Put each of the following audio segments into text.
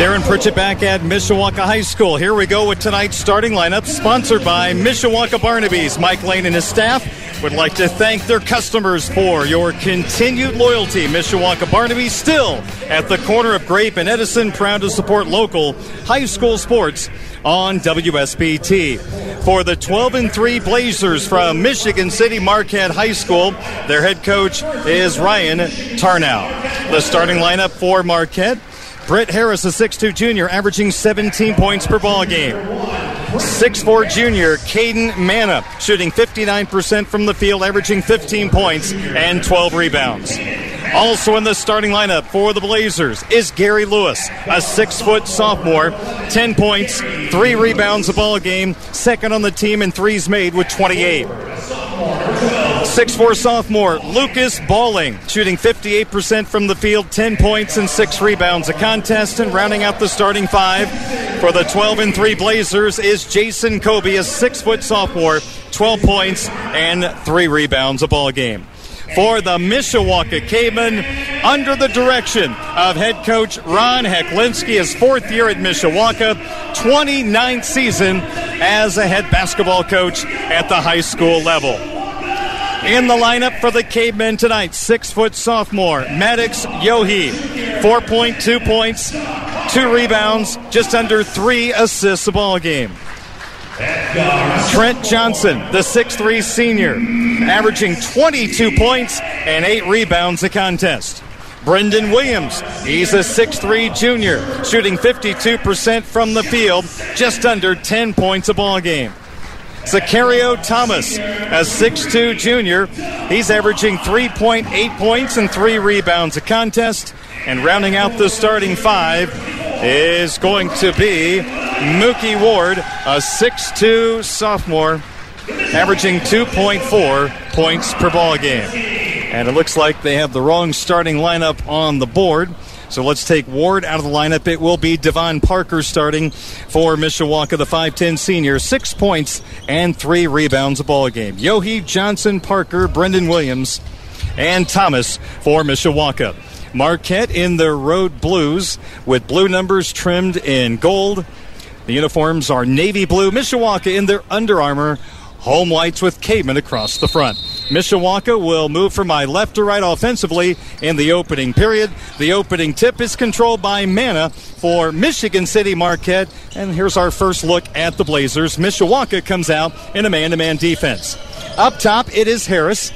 Darren Pritchett back at Mishawaka High School. Here we go with tonight's starting lineup, sponsored by Mishawaka Barnaby's. Mike Lane and his staff would like to thank their customers for your continued loyalty. Mishawaka Barnaby's still at the corner of Grape and Edison, proud to support local high school sports on WSBT. For the 12 and 3 Blazers from Michigan City Marquette High School, their head coach is Ryan Tarnow. The starting lineup for Marquette Britt Harris, a 6'2 junior, averaging 17 points per ball game. 6'4 junior Caden Manna, shooting 59% from the field, averaging 15 points and 12 rebounds. Also in the starting lineup for the Blazers is Gary Lewis, a six foot sophomore, 10 points, three rebounds a ball game, second on the team in threes made with 28. 6'4 sophomore Lucas Balling, shooting 58% from the field, 10 points and 6 rebounds a contest. And rounding out the starting five for the 12 and 3 Blazers is Jason Kobe, a 6 foot sophomore, 12 points and 3 rebounds a ball game. For the Mishawaka Cavemen, under the direction of head coach Ron Heklinski, his fourth year at Mishawaka, 29th season as a head basketball coach at the high school level. In the lineup for the Cavemen tonight, six foot sophomore Maddox Yohe, 4.2 points, two rebounds, just under three assists a ball game. Trent Johnson, the 6'3 senior, averaging 22 points and eight rebounds a contest. Brendan Williams, he's a 6'3 junior, shooting 52% from the field, just under 10 points a ball game. Zachario Thomas, a 6'2 junior. He's averaging 3.8 points and three rebounds a contest. And rounding out the starting five is going to be Mookie Ward, a 6'2 sophomore, averaging 2.4 points per ball game. And it looks like they have the wrong starting lineup on the board. So let's take Ward out of the lineup. It will be Devon Parker starting for Mishawaka, the 5'10 senior. Six points and three rebounds a ball game. Yohe Johnson, Parker, Brendan Williams, and Thomas for Mishawaka. Marquette in their road blues with blue numbers trimmed in gold. The uniforms are navy blue. Mishawaka in their Under Armour home lights with Caveman across the front. Mishawaka will move from my left to right offensively in the opening period. The opening tip is controlled by Mana for Michigan City Marquette. And here's our first look at the Blazers. Mishawaka comes out in a man to man defense. Up top, it is Harris.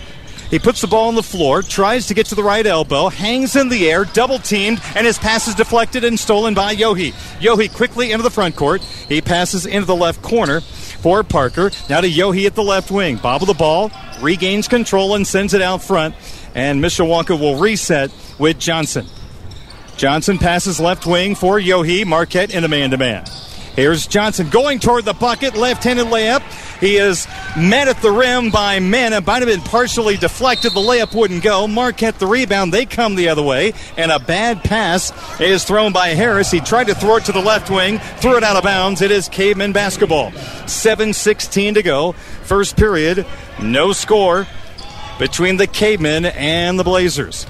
He puts the ball on the floor, tries to get to the right elbow, hangs in the air, double teamed, and his pass is deflected and stolen by Yohe. Yohe quickly into the front court. He passes into the left corner for Parker. Now to Yohe at the left wing. Bobble the ball, regains control, and sends it out front. And Mishawaka will reset with Johnson. Johnson passes left wing for Yohe. Marquette in a man to man. Here's Johnson going toward the bucket, left-handed layup. He is met at the rim by Manna. Might have been partially deflected. The layup wouldn't go. Marquette the rebound. They come the other way, and a bad pass is thrown by Harris. He tried to throw it to the left wing, threw it out of bounds. It is Caveman basketball. 7:16 to go. First period. No score between the Cavemen and the Blazers.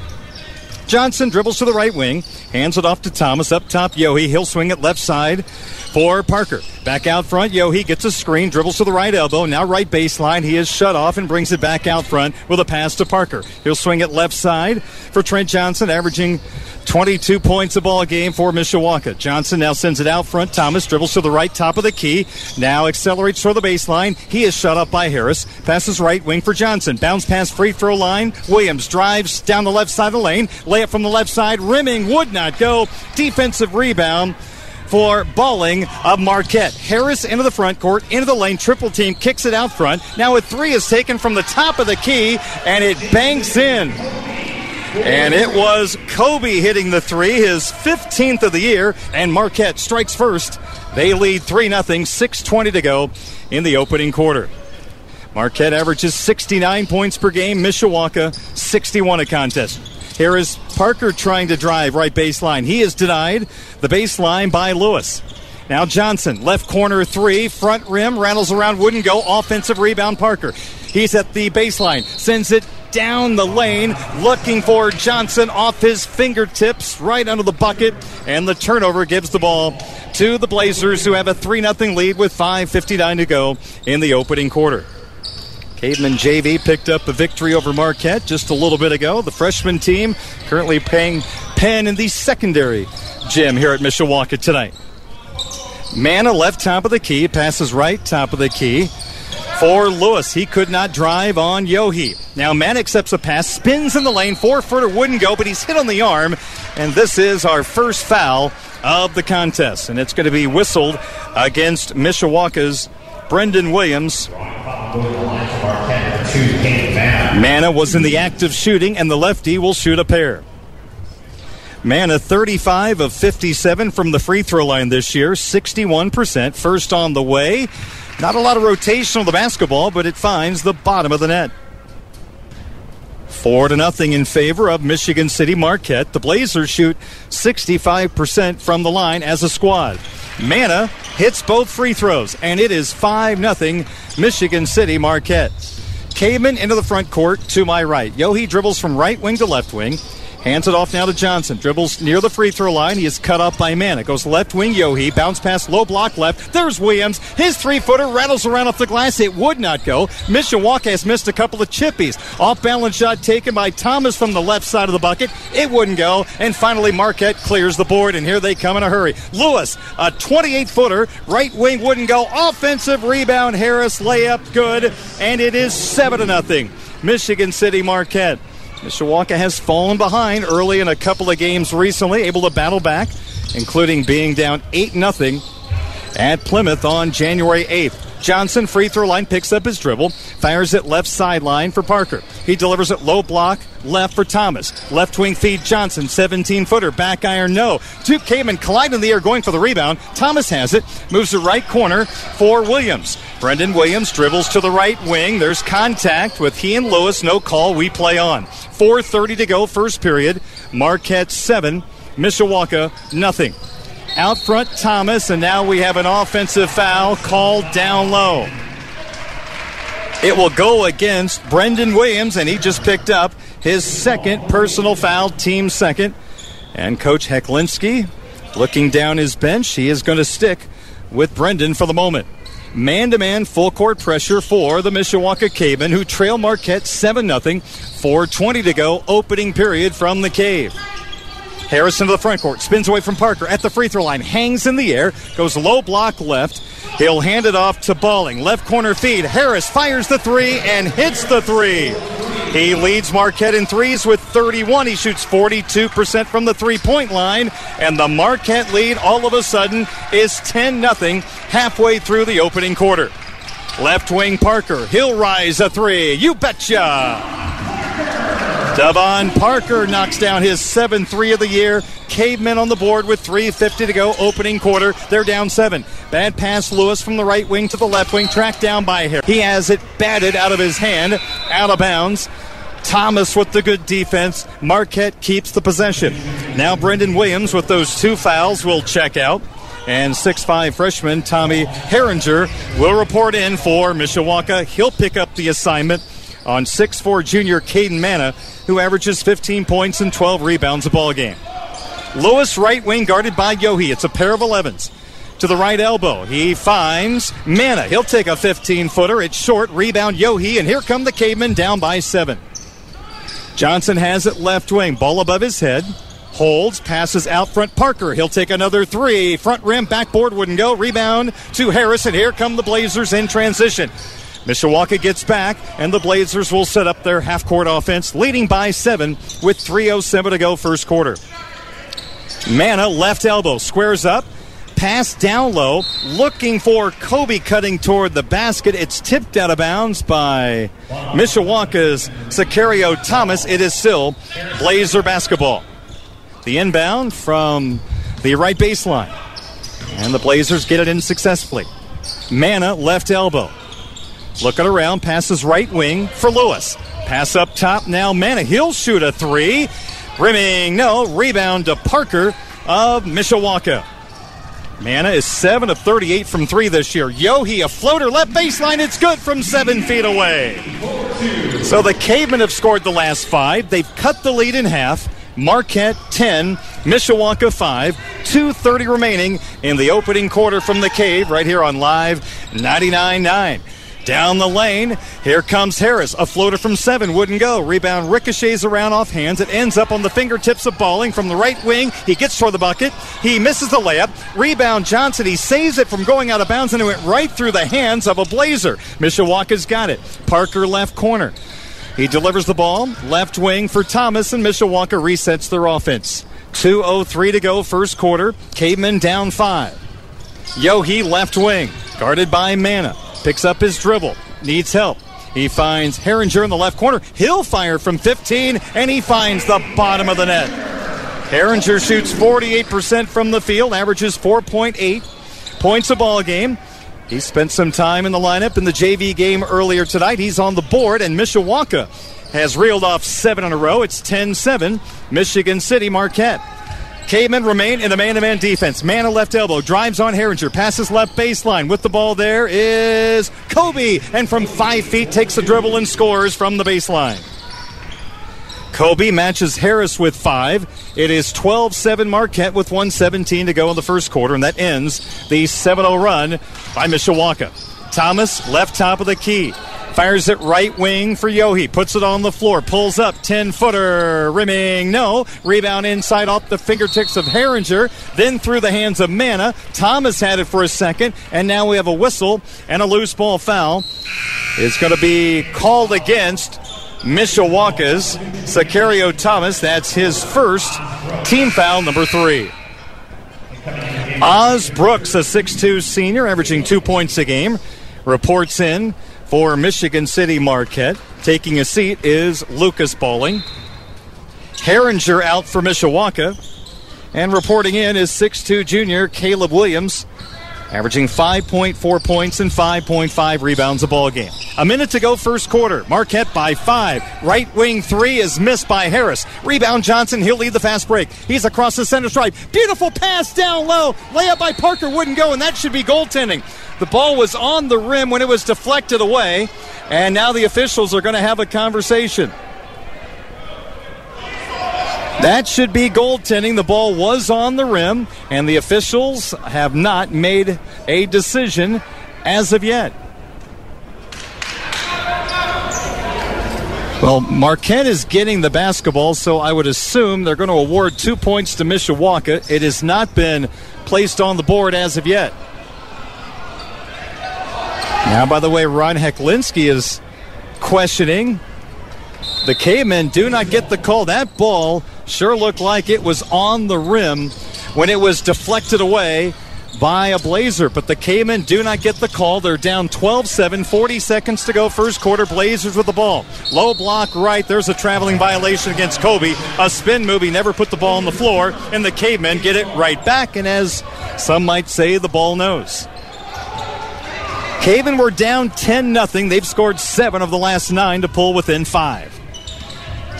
Johnson dribbles to the right wing, hands it off to Thomas. Up top, Yohe. He'll swing it left side for Parker. Back out front, Yohe gets a screen, dribbles to the right elbow. Now right baseline. He is shut off and brings it back out front with a pass to Parker. He'll swing it left side for Trent Johnson, averaging 22 points a ball game for Mishawaka. Johnson now sends it out front. Thomas dribbles to the right top of the key. Now accelerates toward the baseline. He is shut up by Harris. Passes right wing for Johnson. Bounce pass free throw line. Williams drives down the left side of the lane. Layup from the left side. Rimming would not go. Defensive rebound for Balling of Marquette. Harris into the front court, into the lane, triple team, kicks it out front. Now a three is taken from the top of the key, and it banks in. And it was Kobe hitting the three, his 15th of the year, and Marquette strikes first. They lead 3 0, 6.20 to go in the opening quarter. Marquette averages 69 points per game, Mishawaka 61 a contest. Here is Parker trying to drive right baseline. He is denied the baseline by Lewis. Now Johnson, left corner three, front rim, rattles around, wouldn't go. Offensive rebound, Parker. He's at the baseline, sends it down the lane, looking for Johnson off his fingertips, right under the bucket, and the turnover gives the ball to the Blazers, who have a 3 0 lead with 5.59 to go in the opening quarter. Caveman JV picked up a victory over Marquette just a little bit ago. The freshman team currently paying pen in the secondary gym here at Mishawaka tonight. Mana left top of the key, passes right top of the key for Lewis. He could not drive on Yohe. Now Man accepts a pass, spins in the lane, four footer wouldn't go, but he's hit on the arm, and this is our first foul of the contest, and it's going to be whistled against Mishawaka's Brendan Williams. Mana was in the act of shooting, and the lefty will shoot a pair. Mana 35 of 57 from the free throw line this year, 61%. First on the way. Not a lot of rotation on the basketball, but it finds the bottom of the net. Four to nothing in favor of Michigan City Marquette. The Blazers shoot 65% from the line as a squad. Mana hits both free throws, and it is 5 0 Michigan City Marquette. Caveman into the front court to my right. Yohe dribbles from right wing to left wing. Hands it off now to Johnson. Dribbles near the free throw line. He is cut off by Man. It Goes left wing Yohe. Bounce pass low block left. There's Williams. His three footer rattles around off the glass. It would not go. Mishawaka has missed a couple of chippies. Off balance shot taken by Thomas from the left side of the bucket. It wouldn't go. And finally Marquette clears the board. And here they come in a hurry. Lewis, a 28 footer. Right wing wouldn't go. Offensive rebound. Harris layup good. And it is 7 to nothing. Michigan City Marquette. Mishawaka has fallen behind early in a couple of games recently, able to battle back, including being down 8 0 at Plymouth on January 8th. Johnson, free throw line, picks up his dribble, fires it left sideline for Parker. He delivers it low block, left for Thomas. Left wing feed Johnson, 17 footer, back iron, no. Duke Caveman collide in the air going for the rebound. Thomas has it, moves to right corner for Williams. Brendan Williams dribbles to the right wing. There's contact with he and Lewis, no call, we play on. 4.30 to go, first period. Marquette 7, Mishawaka nothing. Out front, Thomas, and now we have an offensive foul called down low. It will go against Brendan Williams, and he just picked up his second personal foul, team second. And Coach Hecklinski looking down his bench. He is going to stick with Brendan for the moment. Man to man full court pressure for the Mishawaka Cavemen, who trail Marquette 7 0. 4.20 to go, opening period from the cave. Harrison to the front court, spins away from Parker at the free throw line, hangs in the air, goes low block left. He'll hand it off to Balling. Left corner feed. Harris fires the three and hits the three. He leads Marquette in threes with 31. He shoots 42% from the three point line. And the Marquette lead all of a sudden is 10 0 halfway through the opening quarter. Left wing Parker. He'll rise a three. You betcha. Devon Parker knocks down his 7 3 of the year. Cavemen on the board with 3.50 to go, opening quarter. They're down 7. Bad pass, Lewis from the right wing to the left wing, tracked down by Harris. He has it batted out of his hand, out of bounds. Thomas with the good defense. Marquette keeps the possession. Now Brendan Williams with those two fouls will check out. And 6'5 freshman Tommy Herringer will report in for Mishawaka. He'll pick up the assignment on 6'4 junior Caden Mana, who averages 15 points and 12 rebounds a ball game. Lewis, right wing, guarded by Yohe. It's a pair of 11s. To the right elbow, he finds Mana. He'll take a 15 footer. It's short. Rebound Yohe, and here come the Cavemen down by seven. Johnson has it left wing. Ball above his head. Holds, passes out front. Parker. He'll take another three. Front rim, backboard wouldn't go. Rebound to Harris, and here come the Blazers in transition. Mishawaka gets back, and the Blazers will set up their half court offense, leading by seven with 3.07 to go, first quarter. Mana, left elbow, squares up, Pass down low, looking for Kobe cutting toward the basket. It's tipped out of bounds by Mishawaka's Sicario Thomas. It is still Blazer basketball. The inbound from the right baseline. And the Blazers get it in successfully. Mana, left elbow. Looking around, passes right wing for Lewis. Pass up top now, Mana. He'll shoot a three. Rimming, no. Rebound to Parker of Mishawaka. Mana is 7 of 38 from 3 this year. Yohe, a floater, left baseline. It's good from 7 feet away. So the Cavemen have scored the last five. They've cut the lead in half. Marquette 10, Mishawaka 5, 2.30 remaining in the opening quarter from the Cave right here on Live 99.9. Down the lane, here comes Harris. A floater from seven wouldn't go. Rebound ricochets around off hands. It ends up on the fingertips of Balling from the right wing. He gets toward the bucket. He misses the layup. Rebound Johnson. He saves it from going out of bounds and it went right through the hands of a Blazer. Mishawaka's got it. Parker left corner. He delivers the ball. Left wing for Thomas, and Mishawaka resets their offense. 2.03 to go, first quarter. Caveman down five. Yohe left wing, guarded by Mana. Picks up his dribble, needs help. He finds Herringer in the left corner. He'll fire from 15, and he finds the bottom of the net. Herringer shoots 48% from the field, averages 4.8 points a ball game. He spent some time in the lineup in the JV game earlier tonight. He's on the board, and Mishawaka has reeled off seven in a row. It's 10 7, Michigan City Marquette. Cavemen remain in the man to man defense. Mana left elbow, drives on Herringer, passes left baseline. With the ball there is Kobe, and from five feet takes the dribble and scores from the baseline. Kobe matches Harris with five. It is 12 7 Marquette with 117 to go in the first quarter, and that ends the 7 0 run by Mishawaka. Thomas, left top of the key. Fires it right wing for Yohe. Puts it on the floor. Pulls up. 10 footer. Rimming. No. Rebound inside off the fingertips of Herringer. Then through the hands of Mana. Thomas had it for a second. And now we have a whistle and a loose ball foul. It's going to be called against Mishawaka's Sicario Thomas. That's his first team foul, number three. Oz Brooks, a 6'2 senior, averaging two points a game, reports in for Michigan City Marquette. Taking a seat is Lucas Bowling. Herringer out for Mishawaka. And reporting in is 6'2 junior Caleb Williams, averaging 5.4 points and 5.5 rebounds a ball game. A minute to go, first quarter. Marquette by five. Right wing three is missed by Harris. Rebound Johnson. He'll lead the fast break. He's across the center stripe. Beautiful pass down low. Layup by Parker wouldn't go, and that should be goaltending. The ball was on the rim when it was deflected away, and now the officials are going to have a conversation. That should be goaltending. The ball was on the rim, and the officials have not made a decision as of yet. Well, Marquette is getting the basketball, so I would assume they're going to award two points to Mishawaka. It has not been placed on the board as of yet. Now, by the way, Ron Heklinski is questioning. The Cavemen do not get the call. That ball sure looked like it was on the rim when it was deflected away by a Blazer. But the Cavemen do not get the call. They're down 12 7, 40 seconds to go, first quarter. Blazers with the ball. Low block right. There's a traveling violation against Kobe. A spin move. He never put the ball on the floor, and the Cavemen get it right back. And as some might say, the ball knows. Cavemen were down 10 0. They've scored seven of the last nine to pull within five.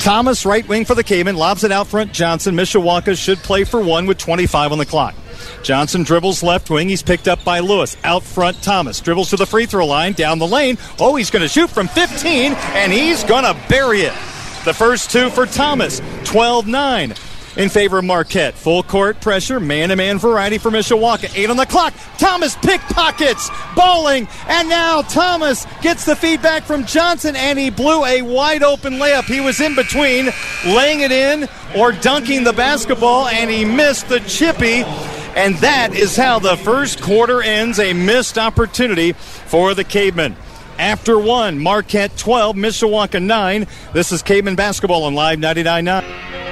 Thomas, right wing for the Cavemen, lobs it out front. Johnson, Mishawaka should play for one with 25 on the clock. Johnson dribbles left wing. He's picked up by Lewis. Out front, Thomas dribbles to the free throw line, down the lane. Oh, he's going to shoot from 15, and he's going to bury it. The first two for Thomas, 12 9 in favor of Marquette. Full court pressure, man to man variety for Mishawaka. Eight on the clock. Thomas pickpockets, bowling, and now Thomas gets the feedback from Johnson, and he blew a wide open layup. He was in between laying it in or dunking the basketball, and he missed the chippy. And that is how the first quarter ends a missed opportunity for the Cavemen. After one, Marquette 12, Mishawaka 9. This is Caveman Basketball on Live 99.9.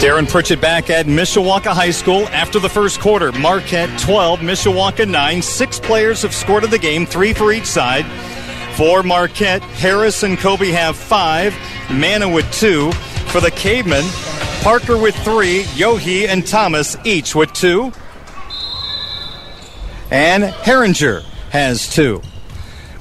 Darren Pritchett back at Mishawaka High School after the first quarter. Marquette 12, Mishawaka 9. Six players have scored in the game, three for each side. For Marquette, Harris and Kobe have five, Mana with two. For the Cavemen, Parker with three, Yohe and Thomas each with two. And Herringer has two.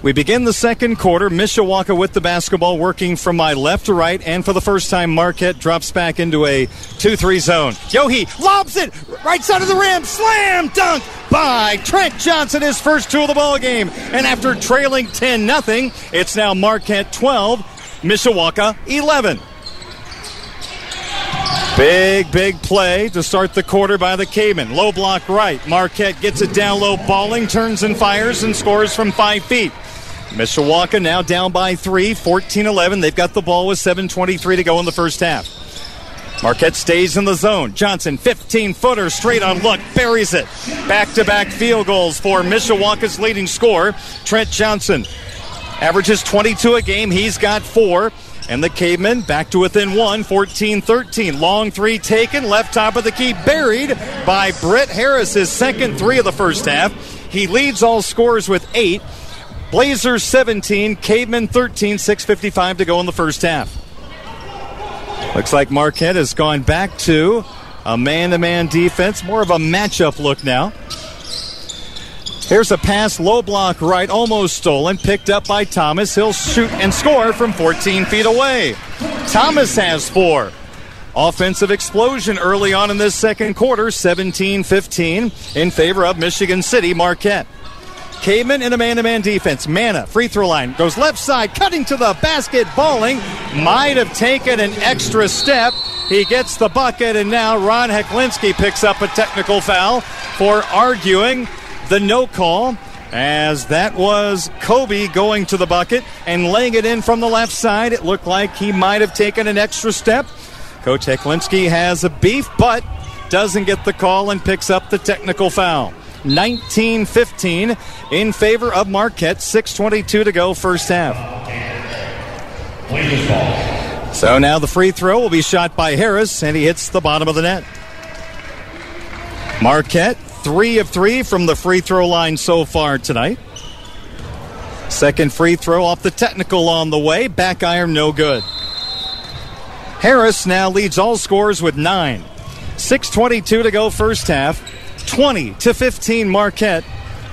We begin the second quarter. Mishawaka with the basketball working from my left to right. And for the first time, Marquette drops back into a 2 3 zone. Yohe lobs it right side of the rim. Slam dunk by Trent Johnson, his first two of the ball game. And after trailing 10 0, it's now Marquette 12, Mishawaka 11. Big, big play to start the quarter by the Cavemen. Low block right. Marquette gets it down low, Balling, turns and fires, and scores from five feet. Mishawaka now down by three, 14 11. They've got the ball with 7.23 to go in the first half. Marquette stays in the zone. Johnson, 15 footer, straight on look, buries it. Back to back field goals for Mishawaka's leading scorer, Trent Johnson. Averages 22 a game. He's got four. And the Cavemen back to within one, 14 13. Long three taken, left top of the key, buried by Britt Harris, his second three of the first half. He leads all scorers with eight. Blazers 17, Cavemen 13, 6.55 to go in the first half. Looks like Marquette has gone back to a man to man defense, more of a matchup look now. Here's a pass, low block right, almost stolen, picked up by Thomas. He'll shoot and score from 14 feet away. Thomas has four. Offensive explosion early on in this second quarter, 17 15 in favor of Michigan City Marquette. Caveman in a man to man defense. Mana, free throw line, goes left side, cutting to the basket, Balling. Might have taken an extra step. He gets the bucket, and now Ron Heklinski picks up a technical foul for arguing the no call. As that was Kobe going to the bucket and laying it in from the left side. It looked like he might have taken an extra step. Coach Heklinski has a beef, but doesn't get the call and picks up the technical foul. 19 15 in favor of Marquette. 6.22 to go, first half. So now the free throw will be shot by Harris, and he hits the bottom of the net. Marquette, three of three from the free throw line so far tonight. Second free throw off the technical on the way. Back iron, no good. Harris now leads all scores with nine. 6.22 to go, first half. 20 to 15 Marquette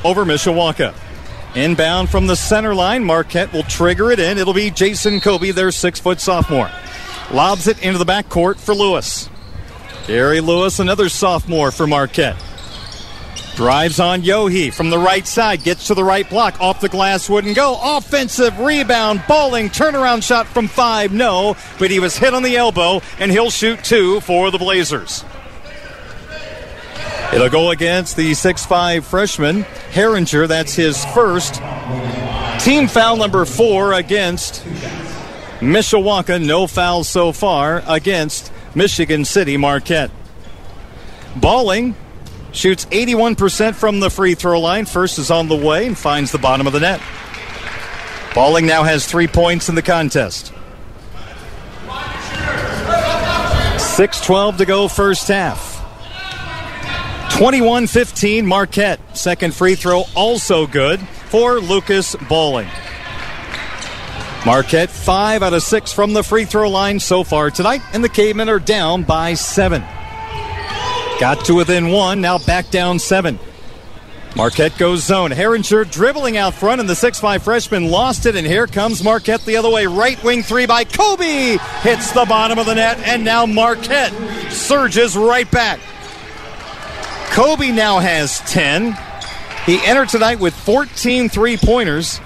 over Mishawaka. Inbound from the center line, Marquette will trigger it in. It'll be Jason Kobe, their six foot sophomore. Lobs it into the backcourt for Lewis. Gary Lewis, another sophomore for Marquette. Drives on Yohe from the right side, gets to the right block, off the glass, wouldn't go. Offensive rebound, balling, turnaround shot from five, no, but he was hit on the elbow, and he'll shoot two for the Blazers. It'll go against the six-five freshman, Herringer. That's his first. Team foul number four against Mishawaka. No fouls so far against Michigan City Marquette. Balling shoots 81% from the free throw line. First is on the way and finds the bottom of the net. Balling now has three points in the contest. 6 12 to go, first half. 21 15 Marquette. Second free throw also good for Lucas Bowling. Marquette, five out of six from the free throw line so far tonight, and the Cavemen are down by seven. Got to within one, now back down seven. Marquette goes zone. Herringer dribbling out front, and the 6'5 freshman lost it, and here comes Marquette the other way. Right wing three by Kobe hits the bottom of the net, and now Marquette surges right back. Kobe now has 10. He entered tonight with 14 three pointers.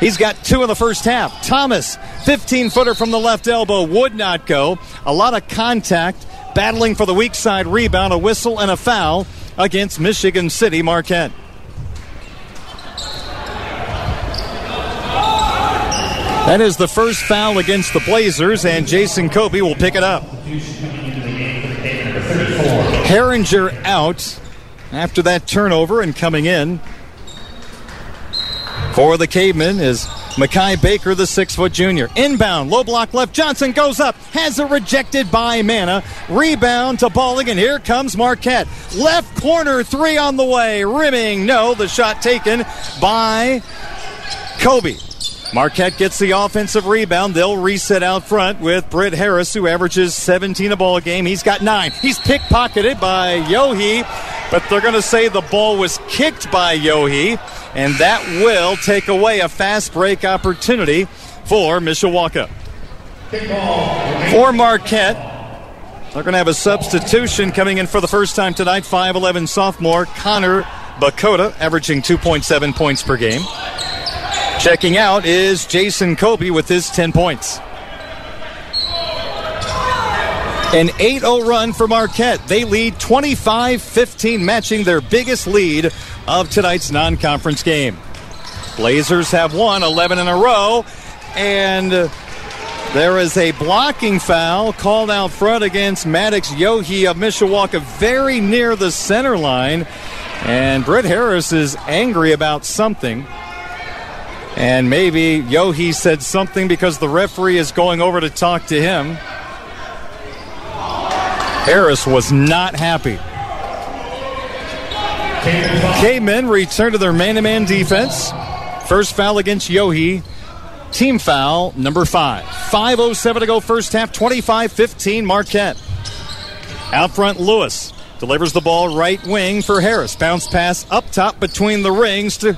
He's got two in the first half. Thomas, 15 footer from the left elbow, would not go. A lot of contact, battling for the weak side rebound, a whistle, and a foul against Michigan City Marquette. That is the first foul against the Blazers, and Jason Kobe will pick it up. Herringer out after that turnover and coming in for the Cavemen is Mackay Baker, the six foot junior. Inbound, low block left. Johnson goes up, has it rejected by Mana. Rebound to Balling, and here comes Marquette. Left corner, three on the way. Rimming, no. The shot taken by Kobe. Marquette gets the offensive rebound. They'll reset out front with Britt Harris, who averages 17 a ball game. He's got nine. He's pickpocketed by Yohe, but they're going to say the ball was kicked by Yohe, and that will take away a fast break opportunity for Mishawaka. For Marquette, they're going to have a substitution coming in for the first time tonight. 5'11 sophomore Connor Bakota, averaging 2.7 points per game. Checking out is Jason Kobe with his 10 points. An 8 0 run for Marquette. They lead 25 15, matching their biggest lead of tonight's non conference game. Blazers have won 11 in a row, and there is a blocking foul called out front against Maddox Yohe of Mishawaka, very near the center line. And Britt Harris is angry about something. And maybe Yohe said something because the referee is going over to talk to him. Harris was not happy. K-Men return to their man-to-man defense. First foul against Yohe. Team foul number five. 5.07 to go first half, 25-15 Marquette. Out front, Lewis delivers the ball right wing for Harris. Bounce pass up top between the rings to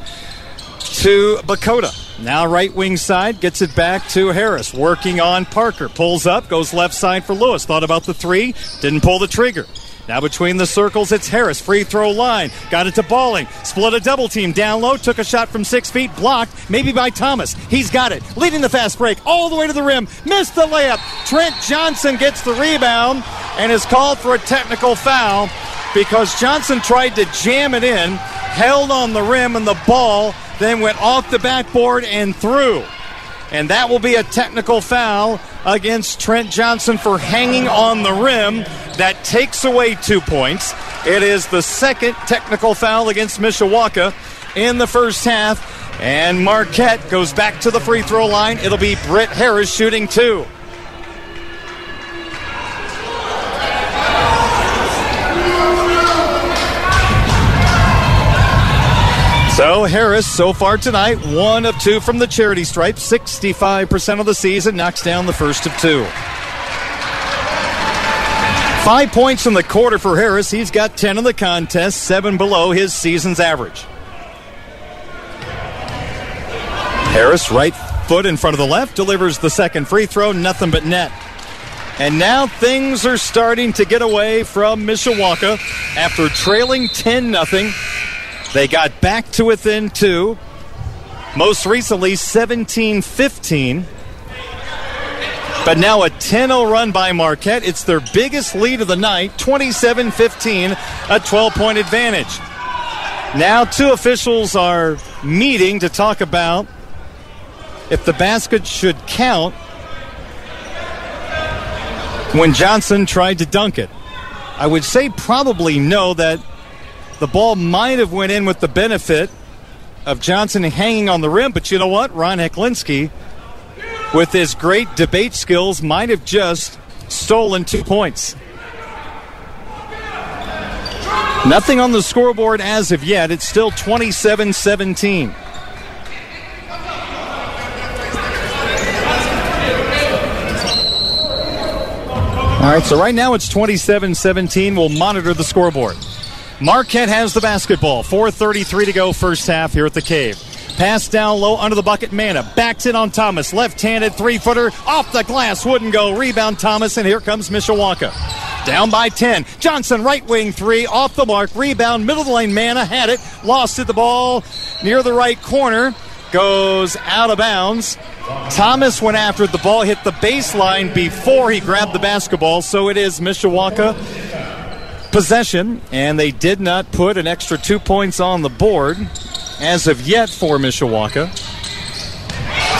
to Bakota. Now right wing side gets it back to Harris. Working on Parker. Pulls up, goes left side for Lewis. Thought about the three, didn't pull the trigger. Now between the circles, it's Harris. Free throw line. Got it to Balling. Split a double team down low. Took a shot from six feet. Blocked. Maybe by Thomas. He's got it. Leading the fast break all the way to the rim. Missed the layup. Trent Johnson gets the rebound and is called for a technical foul because Johnson tried to jam it in, held on the rim, and the ball then went off the backboard and through. And that will be a technical foul against Trent Johnson for hanging on the rim. That takes away two points. It is the second technical foul against Mishawaka in the first half. And Marquette goes back to the free throw line. It'll be Britt Harris shooting two. So Harris, so far tonight, one of two from the charity stripe, 65% of the season, knocks down the first of two. Five points in the quarter for Harris. He's got 10 in the contest, seven below his season's average. Harris, right foot in front of the left, delivers the second free throw, nothing but net. And now things are starting to get away from Mishawaka after trailing 10 0. They got back to within two. Most recently, 17 15. But now a 10 0 run by Marquette. It's their biggest lead of the night 27 15, a 12 point advantage. Now, two officials are meeting to talk about if the basket should count when Johnson tried to dunk it. I would say probably no, that the ball might have went in with the benefit of Johnson hanging on the rim, but you know what? Ron Heklinski, with his great debate skills, might have just stolen two points. Nothing on the scoreboard as of yet. It's still 27 17. All right, so right now it's 27 17. We'll monitor the scoreboard. Marquette has the basketball. 4.33 to go, first half here at the cave. Pass down low under the bucket. Mana backs it on Thomas. Left handed three footer off the glass. Wouldn't go. Rebound Thomas, and here comes Mishawaka. Down by 10. Johnson, right wing three, off the mark. Rebound, middle of the lane. Mana had it. Lost it. The ball near the right corner. Goes out of bounds. Thomas went after it. The ball hit the baseline before he grabbed the basketball. So it is Mishawaka possession, and they did not put an extra two points on the board as of yet for Mishawaka.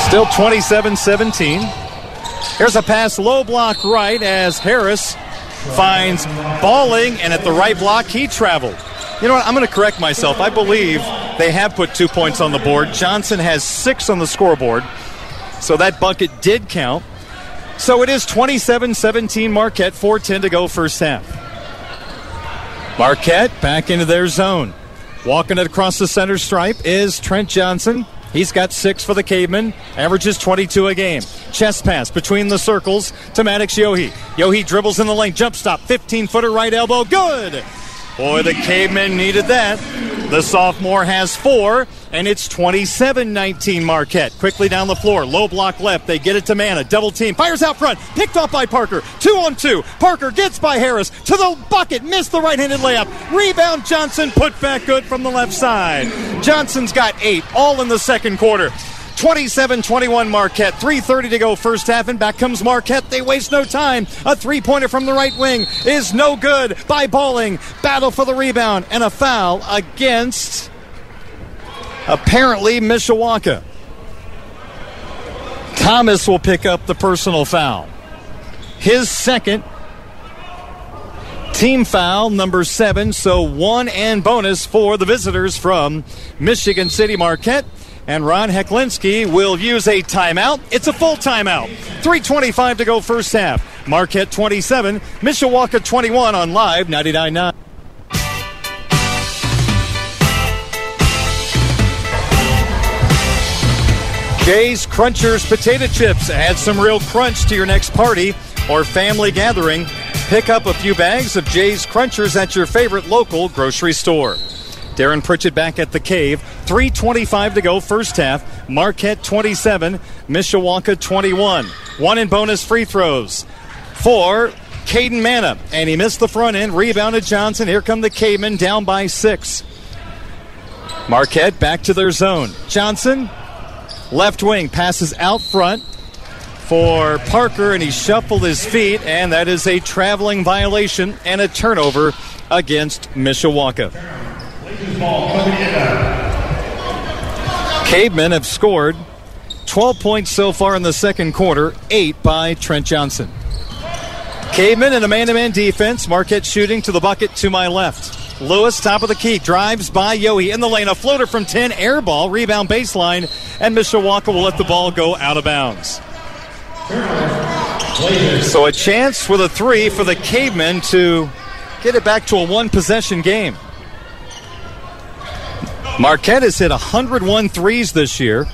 Still 27 17. Here's a pass low block right as Harris finds Balling, and at the right block, he traveled. You know what? I'm going to correct myself. I believe They have put two points on the board. Johnson has six on the scoreboard. So that bucket did count. So it is 27 17 Marquette, 4.10 to go first half. Marquette back into their zone. Walking it across the center stripe is Trent Johnson. He's got six for the Caveman, averages 22 a game. Chest pass between the circles to Maddox Yohe. Yohe dribbles in the lane, jump stop, 15 footer right elbow, good! Boy, the Cavemen needed that. The sophomore has four, and it's 27 19 Marquette. Quickly down the floor, low block left. They get it to Mana. Double team. Fires out front. Picked off by Parker. Two on two. Parker gets by Harris to the bucket. Missed the right handed layup. Rebound Johnson. Put back good from the left side. Johnson's got eight, all in the second quarter. 27 21 Marquette. 3.30 to go first half, and back comes Marquette. They waste no time. A three pointer from the right wing is no good by Balling. Battle for the rebound, and a foul against apparently Mishawaka. Thomas will pick up the personal foul. His second team foul, number seven, so one and bonus for the visitors from Michigan City Marquette and Ron Heklinski will use a timeout. It's a full timeout. 3.25 to go first half. Marquette 27, Mishawaka 21 on Live 99.9. Jay's Crunchers Potato Chips. Add some real crunch to your next party or family gathering. Pick up a few bags of Jay's Crunchers at your favorite local grocery store. Darren Pritchett back at the cave. 3.25 to go, first half. Marquette 27, Mishawaka 21. One in bonus free throws for Caden Mana. And he missed the front end. Rebounded Johnson. Here come the Cavemen down by six. Marquette back to their zone. Johnson, left wing, passes out front for Parker, and he shuffled his feet, and that is a traveling violation and a turnover against Mishawaka. Cavemen have scored 12 points so far in the second quarter, 8 by Trent Johnson. Cavemen in a man to man defense. Marquette shooting to the bucket to my left. Lewis, top of the key, drives by Yohe in the lane. A floater from 10, air ball, rebound baseline, and Mishawaka will let the ball go out of bounds. So a chance with a three for the Cavemen to get it back to a one possession game. Marquette has hit 101 threes this year.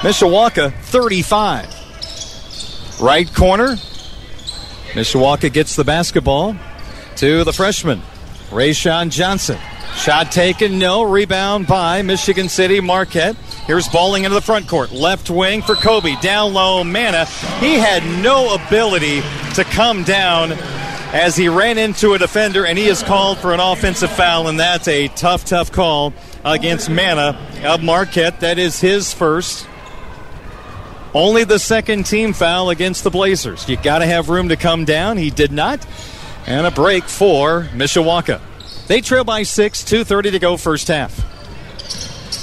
Mishawaka 35. Right corner. Mishawaka gets the basketball to the freshman, Rayshawn Johnson. Shot taken, no. Rebound by Michigan City Marquette. Here's Balling into the front court. Left wing for Kobe. Down low, Mana. He had no ability to come down as he ran into a defender, and he is called for an offensive foul, and that's a tough, tough call against Mana of Marquette. That is his first. Only the second team foul against the Blazers. You got to have room to come down. He did not. And a break for Mishawaka. They trail by six, 2.30 to go first half.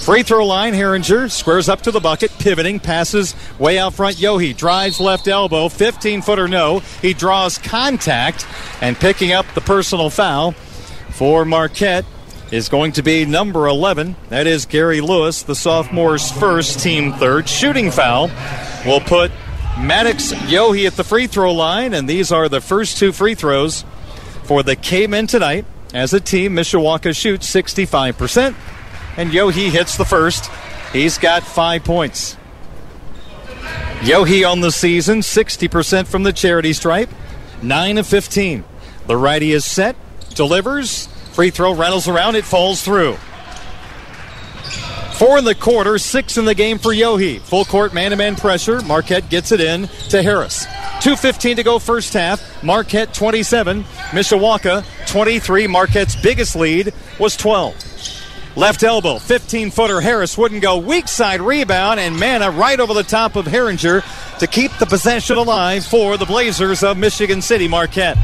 Free throw line, Herringer squares up to the bucket, pivoting, passes way out front. Yohe drives left elbow, 15 footer no. He draws contact and picking up the personal foul for Marquette is going to be number 11. That is Gary Lewis, the sophomore's first, team third. Shooting foul will put Maddox Yohe at the free throw line, and these are the first two free throws for the K-Men tonight. As a team, Mishawaka shoots 65%, and Yohe hits the first. He's got five points. Yohe on the season, 60% from the charity stripe, 9 of 15. The righty is set, delivers, free throw rattles around, it falls through. Four in the quarter, six in the game for Yohe. Full court man to man pressure. Marquette gets it in to Harris. 2.15 to go first half. Marquette 27, Mishawaka 23. Marquette's biggest lead was 12. Left elbow, 15 footer. Harris wouldn't go. Weak side rebound, and Mana right over the top of Herringer to keep the possession alive for the Blazers of Michigan City Marquette.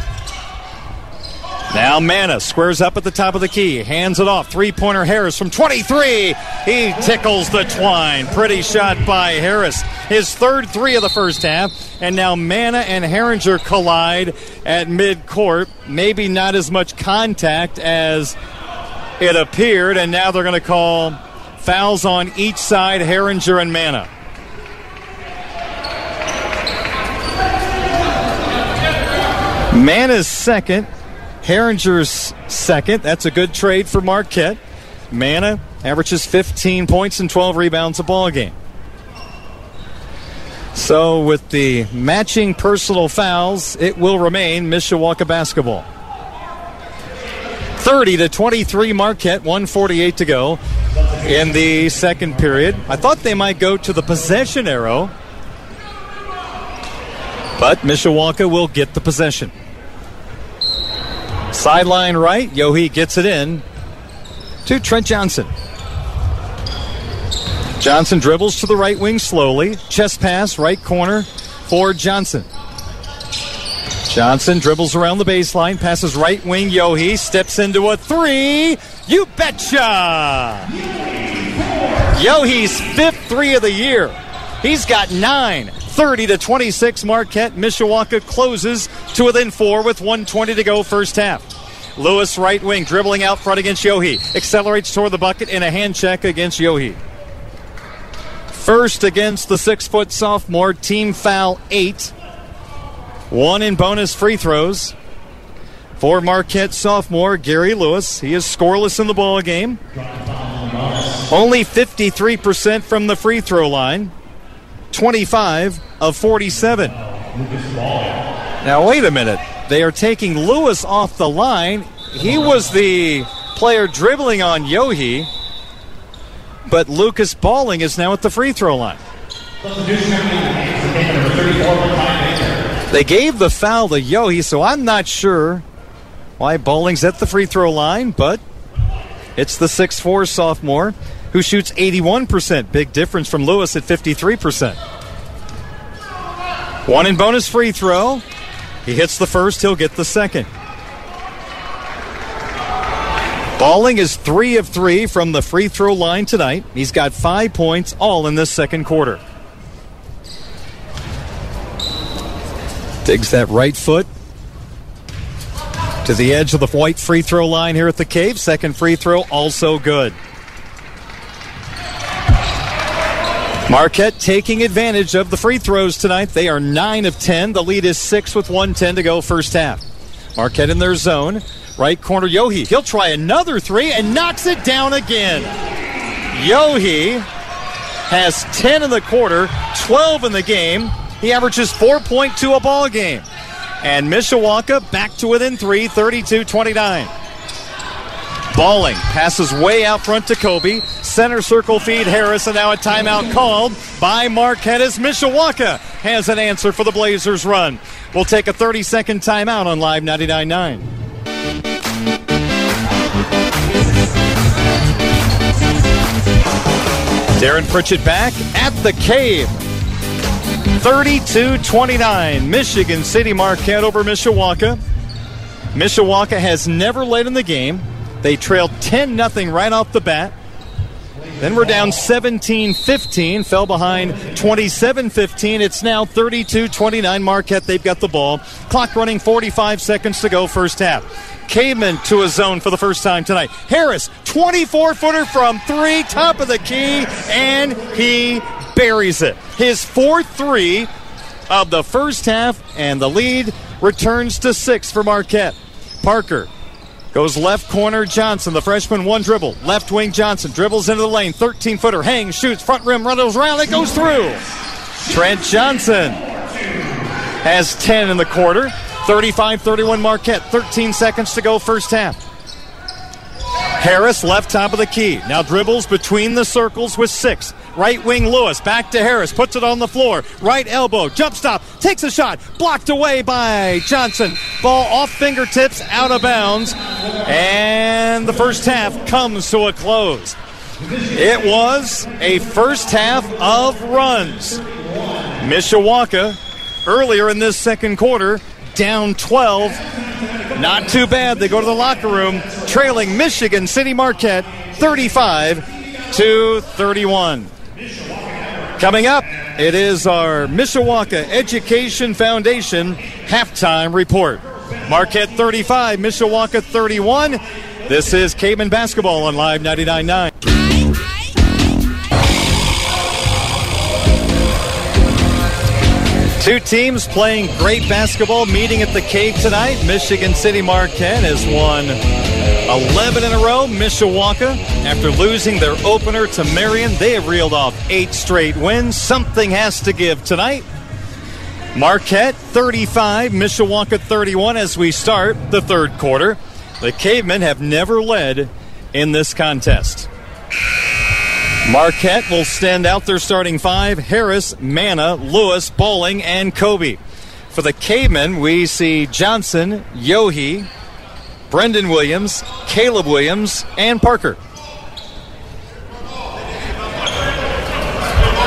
Now Mana squares up at the top of the key, hands it off. Three pointer Harris from 23. He tickles the twine. Pretty shot by Harris. His third three of the first half. And now Mana and Herringer collide at mid court. Maybe not as much contact as it appeared. And now they're going to call Fouls on each side, Herringer and Mana. Mana's second, Herringer's second. That's a good trade for Marquette. Mana averages 15 points and 12 rebounds a ball game. So, with the matching personal fouls, it will remain Mishawaka basketball. 30 to 23 Marquette, 148 to go in the second period. I thought they might go to the possession arrow, but Mishawaka will get the possession. Sideline right, Yohe gets it in to Trent Johnson. Johnson dribbles to the right wing slowly. Chest pass, right corner for Johnson. Johnson dribbles around the baseline, passes right wing. Yohe steps into a three. You betcha! Yohe's fifth three of the year. He's got nine. 30 to 26. Marquette Mishawaka closes to within four with 120 to go first half. Lewis right wing dribbling out front against Yohe. Accelerates toward the bucket in a hand check against Yohe. First against the six foot sophomore, team foul eight. One in bonus free throws. For Marquette sophomore Gary Lewis. He is scoreless in the ball game. Only 53% from the free throw line. 25 of 47. Now, wait a minute. They are taking Lewis off the line. He was the player dribbling on Yohe. But Lucas Balling is now at the free throw line. They gave the foul to Yohe, so I'm not sure why Balling's at the free throw line, but it's the 6'4 sophomore who shoots 81%. Big difference from Lewis at 53%. One in bonus free throw. He hits the first, he'll get the second. Balling is three of three from the free throw line tonight. He's got five points, all in this second quarter. Digs that right foot to the edge of the white free throw line here at the cave. Second free throw, also good. Marquette taking advantage of the free throws tonight. They are 9 of 10. The lead is 6 with 110 to go first half. Marquette in their zone. Right corner, Yohe. He'll try another three and knocks it down again. Yohe has 10 in the quarter, 12 in the game. He averages 4.2 a ball game. And Mishawaka back to within three, 32 29. Balling passes way out front to Kobe. Center circle feed Harris, and now a timeout called by Marquette as Mishawaka has an answer for the Blazers run. We'll take a 30 second timeout on Live 99.9. Darren Pritchett back at the cave. 32 29. Michigan City Marquette over Mishawaka. Mishawaka has never led in the game. They trailed 10 0 right off the bat. Then we're down 17 15, fell behind 27 15. It's now 32 29 Marquette. They've got the ball. Clock running 45 seconds to go, first half. Caveman to a zone for the first time tonight. Harris, 24 footer from three, top of the key, and he buries it. His 4 three of the first half, and the lead returns to six for Marquette. Parker Goes left corner Johnson, the freshman, one dribble. Left wing Johnson dribbles into the lane, 13 footer, hangs, shoots, front rim, runs around, it goes through. Trent Johnson has 10 in the quarter. 35 31 Marquette, 13 seconds to go, first half. Harris left top of the key. Now dribbles between the circles with six. Right wing Lewis back to Harris. Puts it on the floor. Right elbow. Jump stop. Takes a shot. Blocked away by Johnson. Ball off fingertips. Out of bounds. And the first half comes to a close. It was a first half of runs. Mishawaka earlier in this second quarter down 12. Not too bad. They go to the locker room trailing Michigan City Marquette 35 to 31. Coming up, it is our Mishawaka Education Foundation halftime report. Marquette 35, Mishawaka 31. This is Caveman Basketball on Live 99.9. Two teams playing great basketball meeting at the Cave tonight. Michigan City Marquette has won 11 in a row. Mishawaka, after losing their opener to Marion, they have reeled off eight straight wins. Something has to give tonight. Marquette 35, Mishawaka 31 as we start the third quarter. The Cavemen have never led in this contest. Marquette will stand out their starting five Harris, Mana, Lewis, Balling, and Kobe. For the Cavemen, we see Johnson, Yohe, Brendan Williams, Caleb Williams, and Parker.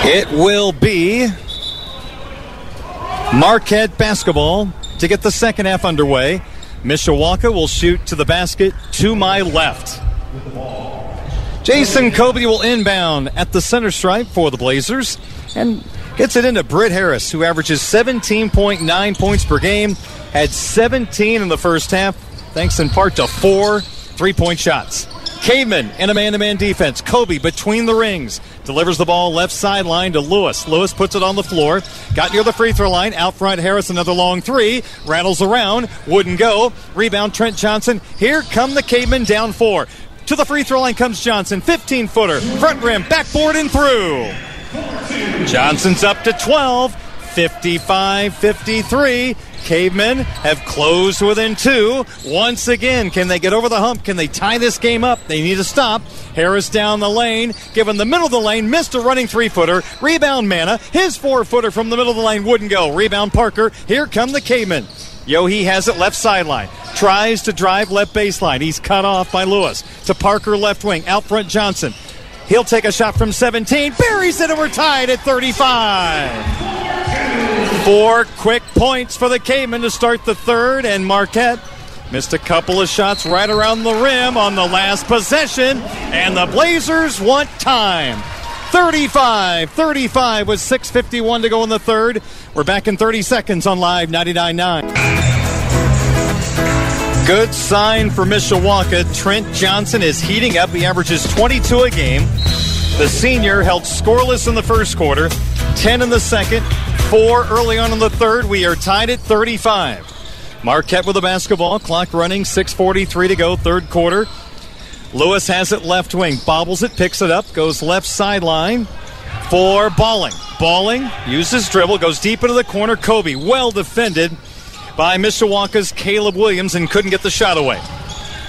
It will be Marquette basketball to get the second half underway. Mishawaka will shoot to the basket to my left. Jason Kobe will inbound at the center stripe for the Blazers and gets it into Britt Harris, who averages 17.9 points per game, had 17 in the first half, thanks in part to four three point shots. Caveman in a man to man defense. Kobe between the rings. Delivers the ball left sideline to Lewis. Lewis puts it on the floor. Got near the free throw line. Out front, Harris, another long three. Rattles around. Wouldn't go. Rebound, Trent Johnson. Here come the Cavemen down four. To the free throw line comes Johnson. 15 footer. Front rim. Backboard and through. Johnson's up to 12. 55 53. Cavemen have closed within two. Once again, can they get over the hump? Can they tie this game up? They need to stop. Harris down the lane, given the middle of the lane, missed a running three footer. Rebound Mana. His four footer from the middle of the lane wouldn't go. Rebound Parker. Here come the Cavemen. Yohe has it left sideline. Tries to drive left baseline. He's cut off by Lewis. To Parker left wing. Out front Johnson. He'll take a shot from 17. Buries it and we're tied at 35. Four quick points for the Caveman to start the third, and Marquette missed a couple of shots right around the rim on the last possession, and the Blazers want time. 35 35 with 6.51 to go in the third. We're back in 30 seconds on Live 99.9. Good sign for Mishawaka. Trent Johnson is heating up. He averages 22 a game. The senior held scoreless in the first quarter, 10 in the second, 4 early on in the third. We are tied at 35. Marquette with the basketball, clock running, 6.43 to go, third quarter. Lewis has it left wing, bobbles it, picks it up, goes left sideline for Balling. Balling uses dribble, goes deep into the corner. Kobe, well defended by Mishawaka's Caleb Williams and couldn't get the shot away.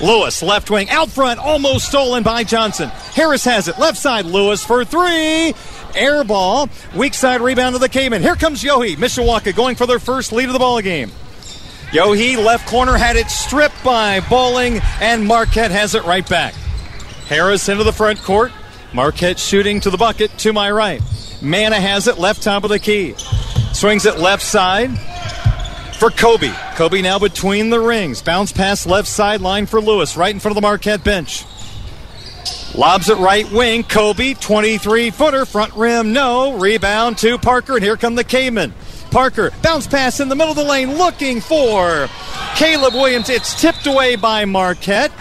Lewis, left wing, out front, almost stolen by Johnson. Harris has it, left side, Lewis for three. Air ball, weak side rebound to the Caveman. Here comes Yohe. Mishawaka going for their first lead of the ball game. Yohe, left corner, had it stripped by Balling, and Marquette has it right back. Harris into the front court. Marquette shooting to the bucket to my right. Mana has it left top of the key. Swings it left side for Kobe. Kobe now between the rings. Bounce pass left sideline for Lewis, right in front of the Marquette bench. Lobs it right wing. Kobe, 23 footer, front rim, no. Rebound to Parker, and here come the Caveman. Parker, bounce pass in the middle of the lane, looking for Caleb Williams. It's tipped away by Marquette.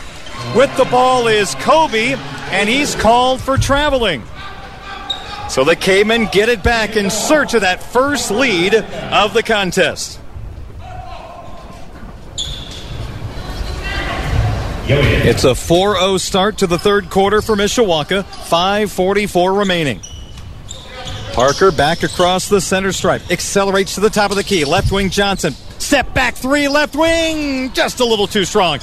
With the ball is Kobe, and he's called for traveling. So the Caveman get it back in search of that first lead of the contest. It's a 4 0 start to the third quarter for Mishawaka. 5.44 remaining. Parker back across the center stripe. Accelerates to the top of the key. Left wing Johnson. Step back three, left wing. Just a little too strong.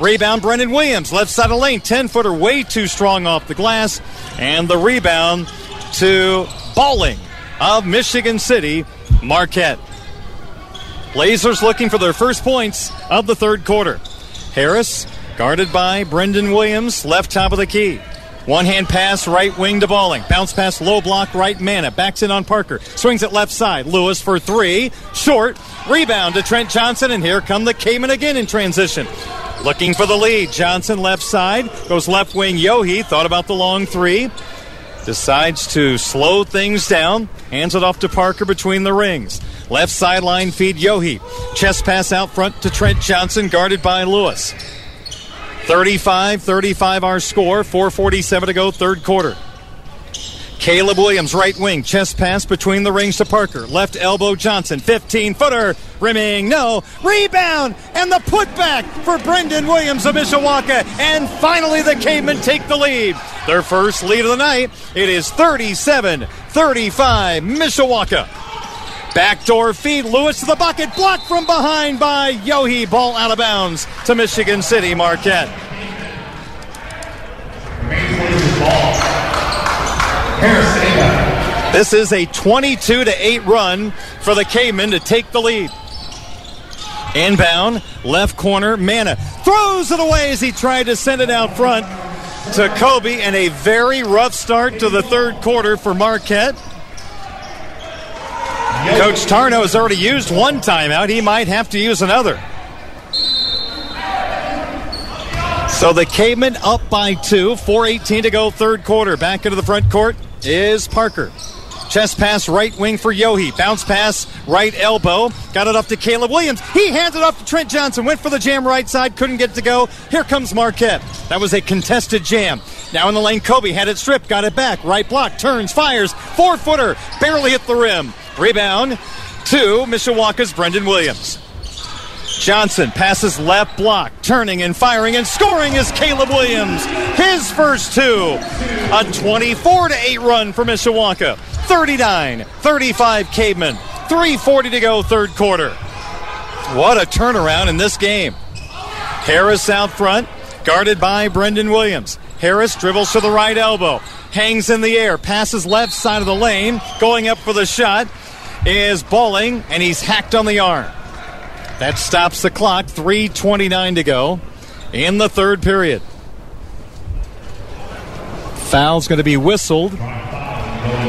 Rebound Brendan Williams. Left side of lane. 10 footer way too strong off the glass. And the rebound to Balling of Michigan City, Marquette. Blazers looking for their first points of the third quarter. Harris Guarded by Brendan Williams, left top of the key. One hand pass, right wing to Balling. Bounce pass, low block, right Mana. Backs in on Parker. Swings it left side. Lewis for three. Short. Rebound to Trent Johnson, and here come the Caveman again in transition. Looking for the lead. Johnson left side. Goes left wing. Yohe thought about the long three. Decides to slow things down. Hands it off to Parker between the rings. Left sideline feed Yohe. Chest pass out front to Trent Johnson, guarded by Lewis. 35 35 our score, 447 to go, third quarter. Caleb Williams, right wing, chest pass between the rings to Parker. Left elbow Johnson, 15 footer, rimming, no. Rebound, and the putback for Brendan Williams of Mishawaka. And finally, the Cavemen take the lead. Their first lead of the night. It is 37 35 Mishawaka. Backdoor feed, Lewis to the bucket, blocked from behind by Yohe. Ball out of bounds to Michigan City Marquette. This is a 22 to 8 run for the Caveman to take the lead. Inbound, left corner, Mana throws it away as he tried to send it out front to Kobe, and a very rough start to the third quarter for Marquette. Coach Tarno has already used one timeout. He might have to use another. So the Cavemen up by two, 4.18 to go, third quarter. Back into the front court is Parker. Chest pass right wing for Yohe. Bounce pass right elbow. Got it up to Caleb Williams. He hands it off to Trent Johnson. Went for the jam right side. Couldn't get to go. Here comes Marquette. That was a contested jam. Now in the lane, Kobe had it stripped. Got it back. Right block. Turns. Fires. Four footer. Barely hit the rim. Rebound to Mishawaka's Brendan Williams. Johnson passes left block, turning and firing and scoring is Caleb Williams. His first two. A 24 to 8 run for Mishawaka. 39 35 Cavemen. 3.40 to go, third quarter. What a turnaround in this game. Harris out front, guarded by Brendan Williams. Harris dribbles to the right elbow, hangs in the air, passes left side of the lane, going up for the shot is Balling, and he's hacked on the arm. That stops the clock. 3.29 to go in the third period. Foul's going to be whistled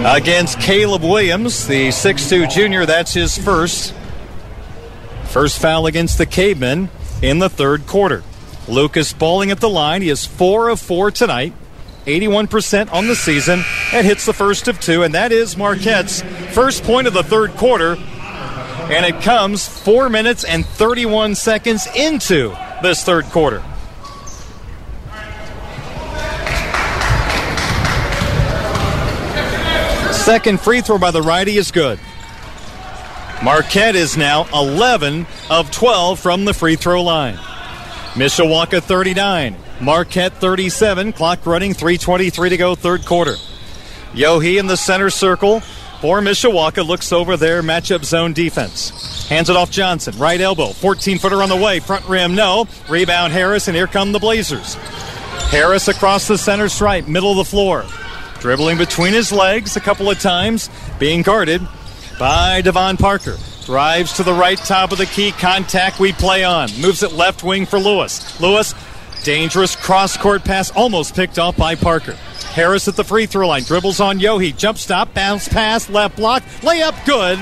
against Caleb Williams, the 6'2 junior. That's his first. First foul against the Cavemen in the third quarter. Lucas Balling at the line. He is four of four tonight. 81% on the season and hits the first of two, and that is Marquette's first point of the third quarter. And it comes four minutes and 31 seconds into this third quarter. Second free throw by the righty is good. Marquette is now 11 of 12 from the free throw line. Mishawaka 39, Marquette 37, clock running 3.23 to go, third quarter. Yohe in the center circle for Mishawaka looks over their matchup zone defense. Hands it off Johnson, right elbow, 14 footer on the way, front rim, no. Rebound Harris, and here come the Blazers. Harris across the center stripe, middle of the floor. Dribbling between his legs a couple of times, being guarded by Devon Parker. Drives to the right top of the key. Contact we play on. Moves it left wing for Lewis. Lewis, dangerous cross court pass, almost picked off by Parker. Harris at the free throw line. Dribbles on Yohe. Jump stop. Bounce pass. Left block. Layup good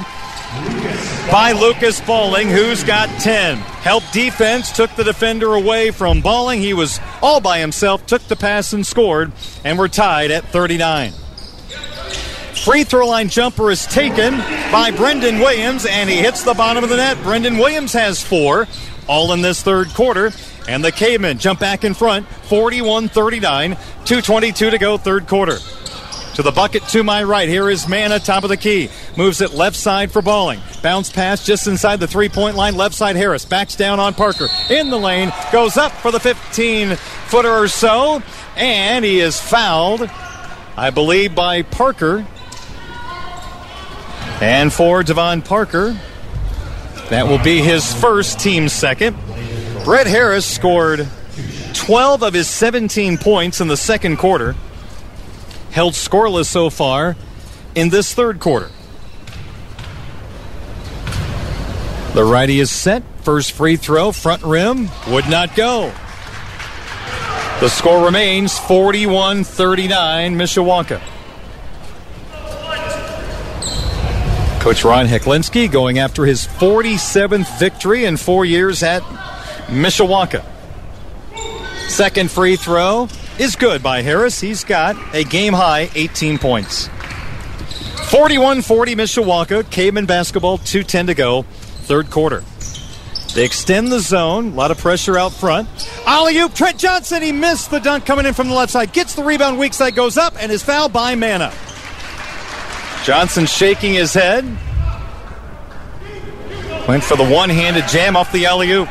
by Lucas Balling, who's got 10. Help defense. Took the defender away from Balling. He was all by himself. Took the pass and scored. And we're tied at 39. Free throw line jumper is taken by Brendan Williams, and he hits the bottom of the net. Brendan Williams has four, all in this third quarter. And the Cavemen jump back in front, 41 39, 2.22 to go, third quarter. To the bucket to my right. Here is Mana, top of the key. Moves it left side for Balling. Bounce pass just inside the three point line. Left side Harris. Backs down on Parker. In the lane. Goes up for the 15 footer or so. And he is fouled, I believe, by Parker. And for Devon Parker, that will be his first team second. Britt Harris scored 12 of his 17 points in the second quarter, held scoreless so far in this third quarter. The righty is set. First free throw, front rim, would not go. The score remains 41 39 Mishawaka. Coach Ron Heclinski going after his 47th victory in four years at Mishawaka. Second free throw is good by Harris. He's got a game high 18 points. 41 40 Mishawaka. Caveman basketball, 2.10 to go, third quarter. They extend the zone. A lot of pressure out front. Alley oop. Trent Johnson. He missed the dunk coming in from the left side. Gets the rebound. Weak side goes up and is fouled by Mana. Johnson shaking his head. Went for the one handed jam off the alley oop.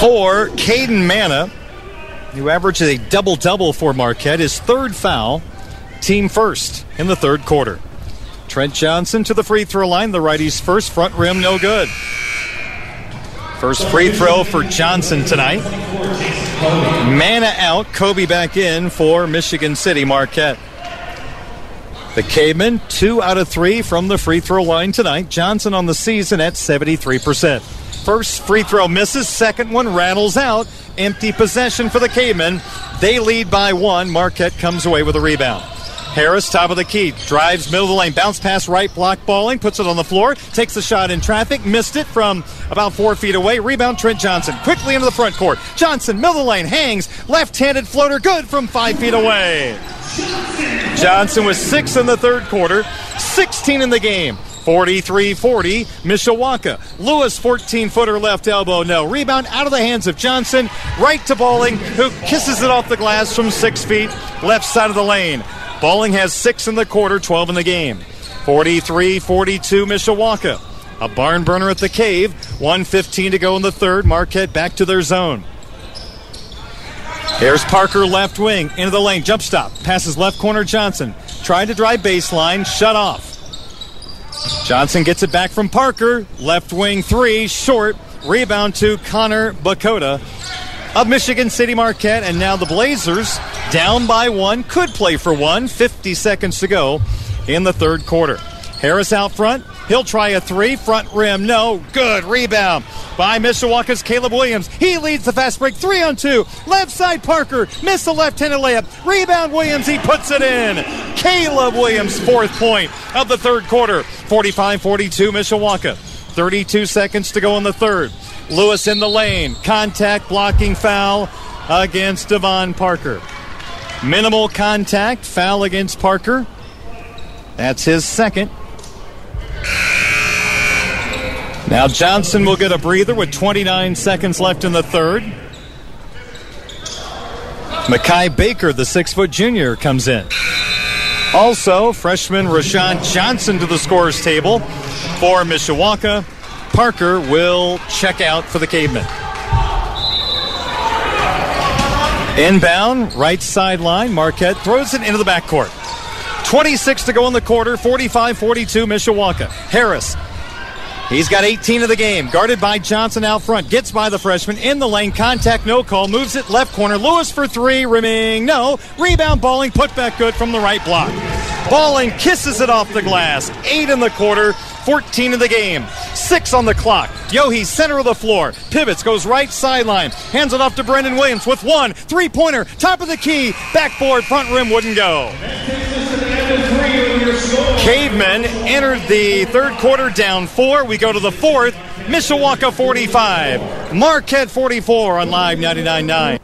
For Caden Mana, who averages a double double for Marquette, his third foul, team first in the third quarter. Trent Johnson to the free throw line. The righty's first front rim, no good. First free throw for Johnson tonight. Mana out, Kobe back in for Michigan City Marquette. The Cavemen, two out of three from the free throw line tonight. Johnson on the season at 73%. First free throw misses, second one rattles out. Empty possession for the Cavemen. They lead by one. Marquette comes away with a rebound. Harris, top of the key, drives middle of the lane, bounce pass right, block balling, puts it on the floor, takes the shot in traffic, missed it from about four feet away. Rebound, Trent Johnson, quickly into the front court. Johnson, middle of the lane, hangs, left handed floater, good from five feet away. Johnson was six in the third quarter, 16 in the game. 43 40, Mishawaka. Lewis, 14 footer left elbow, no. Rebound out of the hands of Johnson, right to Balling, who kisses it off the glass from six feet, left side of the lane. Balling has six in the quarter, 12 in the game. 43 42, Mishawaka. A barn burner at the cave. 115 to go in the third. Marquette back to their zone. Here's Parker left wing into the lane. Jump stop. Passes left corner Johnson. Tried to drive baseline. Shut off. Johnson gets it back from Parker. Left wing three. Short. Rebound to Connor Bakota of Michigan City Marquette. And now the Blazers down by one. Could play for one. 50 seconds to go in the third quarter. Harris out front. He'll try a three. Front rim. No. Good. Rebound by Mishawaka's Caleb Williams. He leads the fast break. Three on two. Left side Parker. Missed the left handed layup. Rebound Williams. He puts it in. Caleb Williams, fourth point of the third quarter. 45 42 Mishawaka. 32 seconds to go in the third. Lewis in the lane. Contact blocking foul against Devon Parker. Minimal contact foul against Parker. That's his second. Now Johnson will get a breather with 29 seconds left in the third. Makai Baker, the six foot junior, comes in. Also, freshman Rashawn Johnson to the scorers table for Mishawaka. Parker will check out for the Cavemen. Inbound, right sideline. Marquette throws it into the backcourt. 26 to go in the quarter, 45 42 Mishawaka. Harris. He's got 18 of the game. Guarded by Johnson out front. Gets by the freshman in the lane. Contact, no call. Moves it left corner. Lewis for three. Rimming, no. Rebound, Balling. Put back good from the right block. Balling kisses it off the glass. Eight in the quarter. 14 in the game. Six on the clock. Yohe, center of the floor. Pivots, goes right sideline. Hands it off to Brendan Williams with one. Three pointer. Top of the key. Backboard. Front rim wouldn't go. Cavemen entered the third quarter down four. We go to the fourth. Mishawaka 45. Marquette 44 on Live 99.9.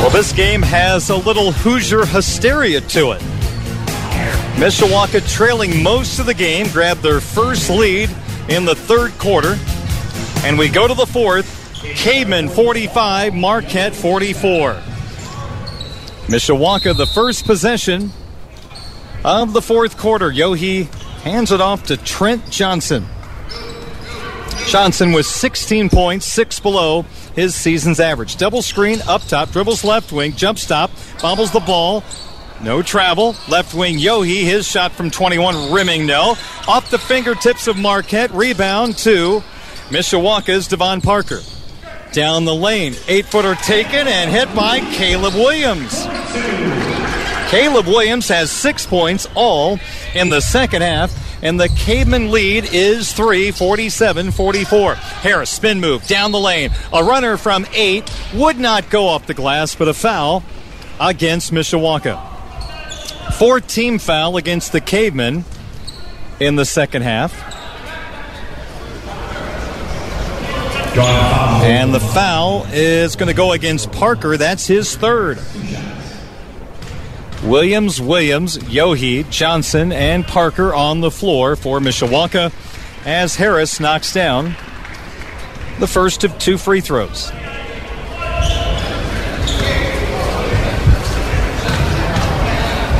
Well, this game has a little Hoosier hysteria to it. Mishawaka trailing most of the game, grabbed their first lead in the third quarter. And we go to the fourth. Cavemen 45, Marquette 44. Mishawaka, the first possession of the fourth quarter. Yohe hands it off to Trent Johnson. Johnson with 16 points, six below his season's average. Double screen up top, dribbles left wing, jump stop, bobbles the ball. No travel. Left wing Yohe, his shot from 21, rimming no. Off the fingertips of Marquette. Rebound to Mishawaka's Devon Parker. Down the lane. Eight footer taken and hit by Caleb Williams. Caleb Williams has six points all in the second half, and the Caveman lead is 3 47 44. Harris, spin move down the lane. A runner from eight would not go off the glass, but a foul against Mishawaka. Four team foul against the Cavemen in the second half. And the foul is going to go against Parker. That's his third. Williams, Williams, Yohe, Johnson, and Parker on the floor for Mishawaka as Harris knocks down the first of two free throws.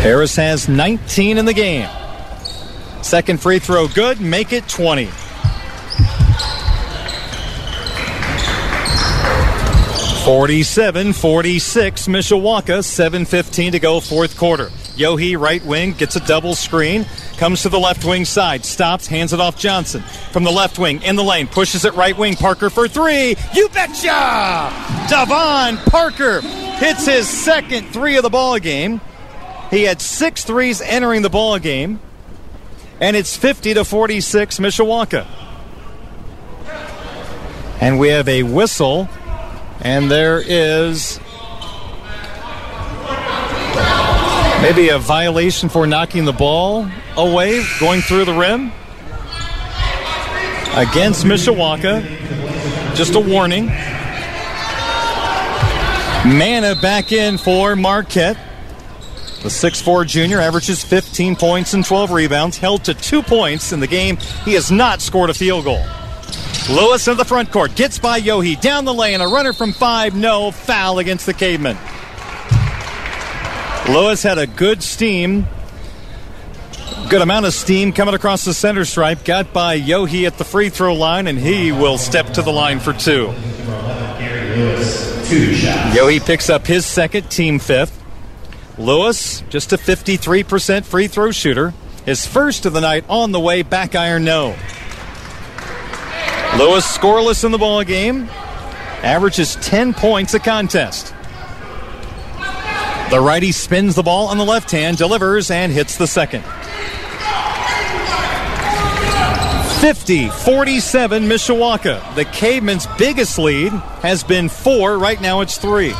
Harris has 19 in the game. Second free throw good, make it 20. Forty-seven, forty-six, Mishawaka, 7.15 to go, fourth quarter. Yohe, right wing, gets a double screen, comes to the left wing side, stops, hands it off Johnson. From the left wing, in the lane, pushes it right wing, Parker for three. You betcha! Davon Parker hits his second three of the ball game. He had six threes entering the ball game, and it's 50 to 46 Mishawaka. And we have a whistle, and there is maybe a violation for knocking the ball away, going through the rim against Mishawaka. Just a warning. Mana back in for Marquette. The 6'4 junior averages 15 points and 12 rebounds, held to two points in the game. He has not scored a field goal. Lewis in the front court gets by Yohe down the lane. A runner from five, no foul against the Cavemen. Lewis had a good steam, good amount of steam coming across the center stripe. Got by Yohe at the free throw line, and he will step to the line for two. Yohe picks up his second, team fifth. Lewis, just a 53% free throw shooter. His first of the night on the way, back iron no. Lewis scoreless in the ball game, averages 10 points a contest. The righty spins the ball on the left hand, delivers, and hits the second. 50 47 Mishawaka. The Cavemen's biggest lead has been four. Right now it's three.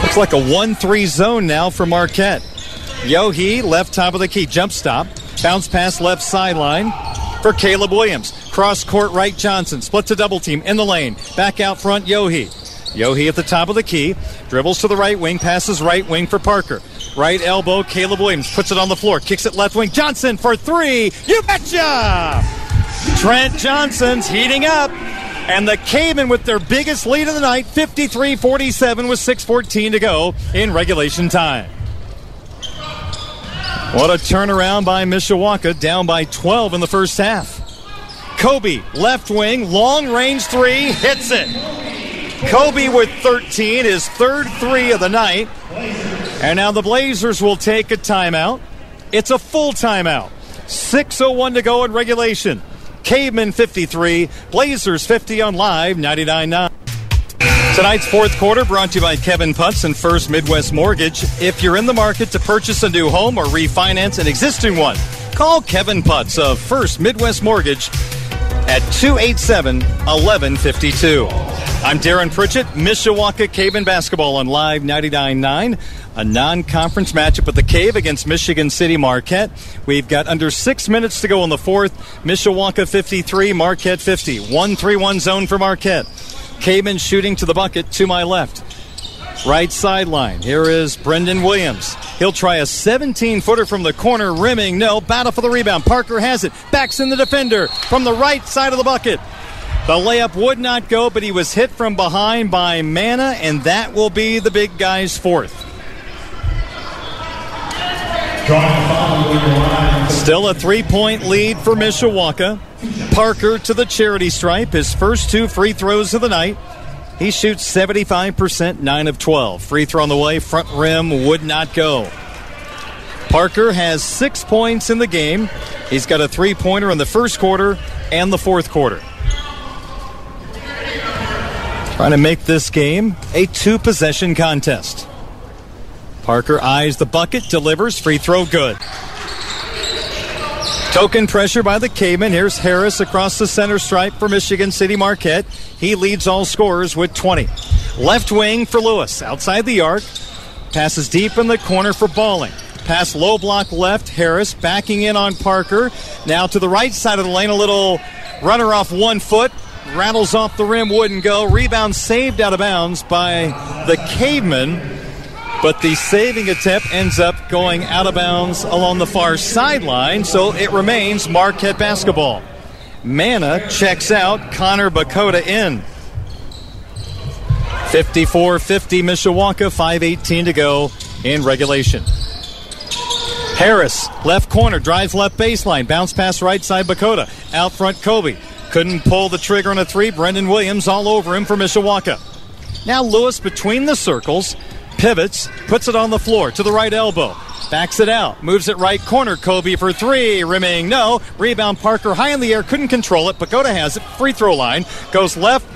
Looks like a 1 3 zone now for Marquette. Yohe, left top of the key, jump stop. Bounce pass left sideline for Caleb Williams. Cross court right Johnson. Split to double team in the lane. Back out front Yohe. Yohe at the top of the key. Dribbles to the right wing. Passes right wing for Parker. Right elbow, Caleb Williams puts it on the floor. Kicks it left wing. Johnson for three. You betcha! Trent Johnson's heating up. And the Caveman with their biggest lead of the night, 53 47 with 6.14 to go in regulation time. What a turnaround by Mishawaka, down by 12 in the first half. Kobe, left wing, long range three, hits it. Kobe with 13, his third three of the night. And now the Blazers will take a timeout. It's a full timeout. 6.01 to go in regulation. Caveman 53, Blazers 50 on live 99.9. Tonight's fourth quarter brought to you by Kevin Putz and First Midwest Mortgage. If you're in the market to purchase a new home or refinance an existing one, call Kevin Putz of First Midwest Mortgage at 287 1152. I'm Darren Pritchett, Mishawaka Caveman Basketball on Live 99.9. A non conference matchup at the Cave against Michigan City Marquette. We've got under six minutes to go in the fourth. Mishawaka 53, Marquette 50. 1 3 1 zone for Marquette. Caveman shooting to the bucket to my left. Right sideline. Here is Brendan Williams. He'll try a 17 footer from the corner, rimming. No. Battle for the rebound. Parker has it. Backs in the defender from the right side of the bucket. The layup would not go, but he was hit from behind by Mana, and that will be the big guy's fourth. Still a three point lead for Mishawaka. Parker to the charity stripe, his first two free throws of the night. He shoots 75%, 9 of 12. Free throw on the way, front rim would not go. Parker has six points in the game. He's got a three pointer in the first quarter and the fourth quarter. Trying to make this game a two possession contest. Parker eyes the bucket, delivers, free throw good. Token pressure by the Caveman. Here's Harris across the center stripe for Michigan City Marquette. He leads all scorers with 20. Left wing for Lewis, outside the arc. Passes deep in the corner for Balling. Pass low block left. Harris backing in on Parker. Now to the right side of the lane, a little runner off one foot. Rattles off the rim, wouldn't go. Rebound saved out of bounds by the Caveman. But the saving attempt ends up going out of bounds along the far sideline, so it remains Marquette basketball. Mana checks out. Connor Bakota in. 54 50 Mishawaka, 5.18 to go in regulation. Harris, left corner, drives left baseline, bounce pass right side Bakota. Out front, Kobe. Couldn't pull the trigger on a three. Brendan Williams all over him for Mishawaka. Now Lewis between the circles, pivots, puts it on the floor to the right elbow. Backs it out, moves it right corner. Kobe for three, rimming no. Rebound Parker high in the air, couldn't control it. Bakota has it. Free throw line goes left,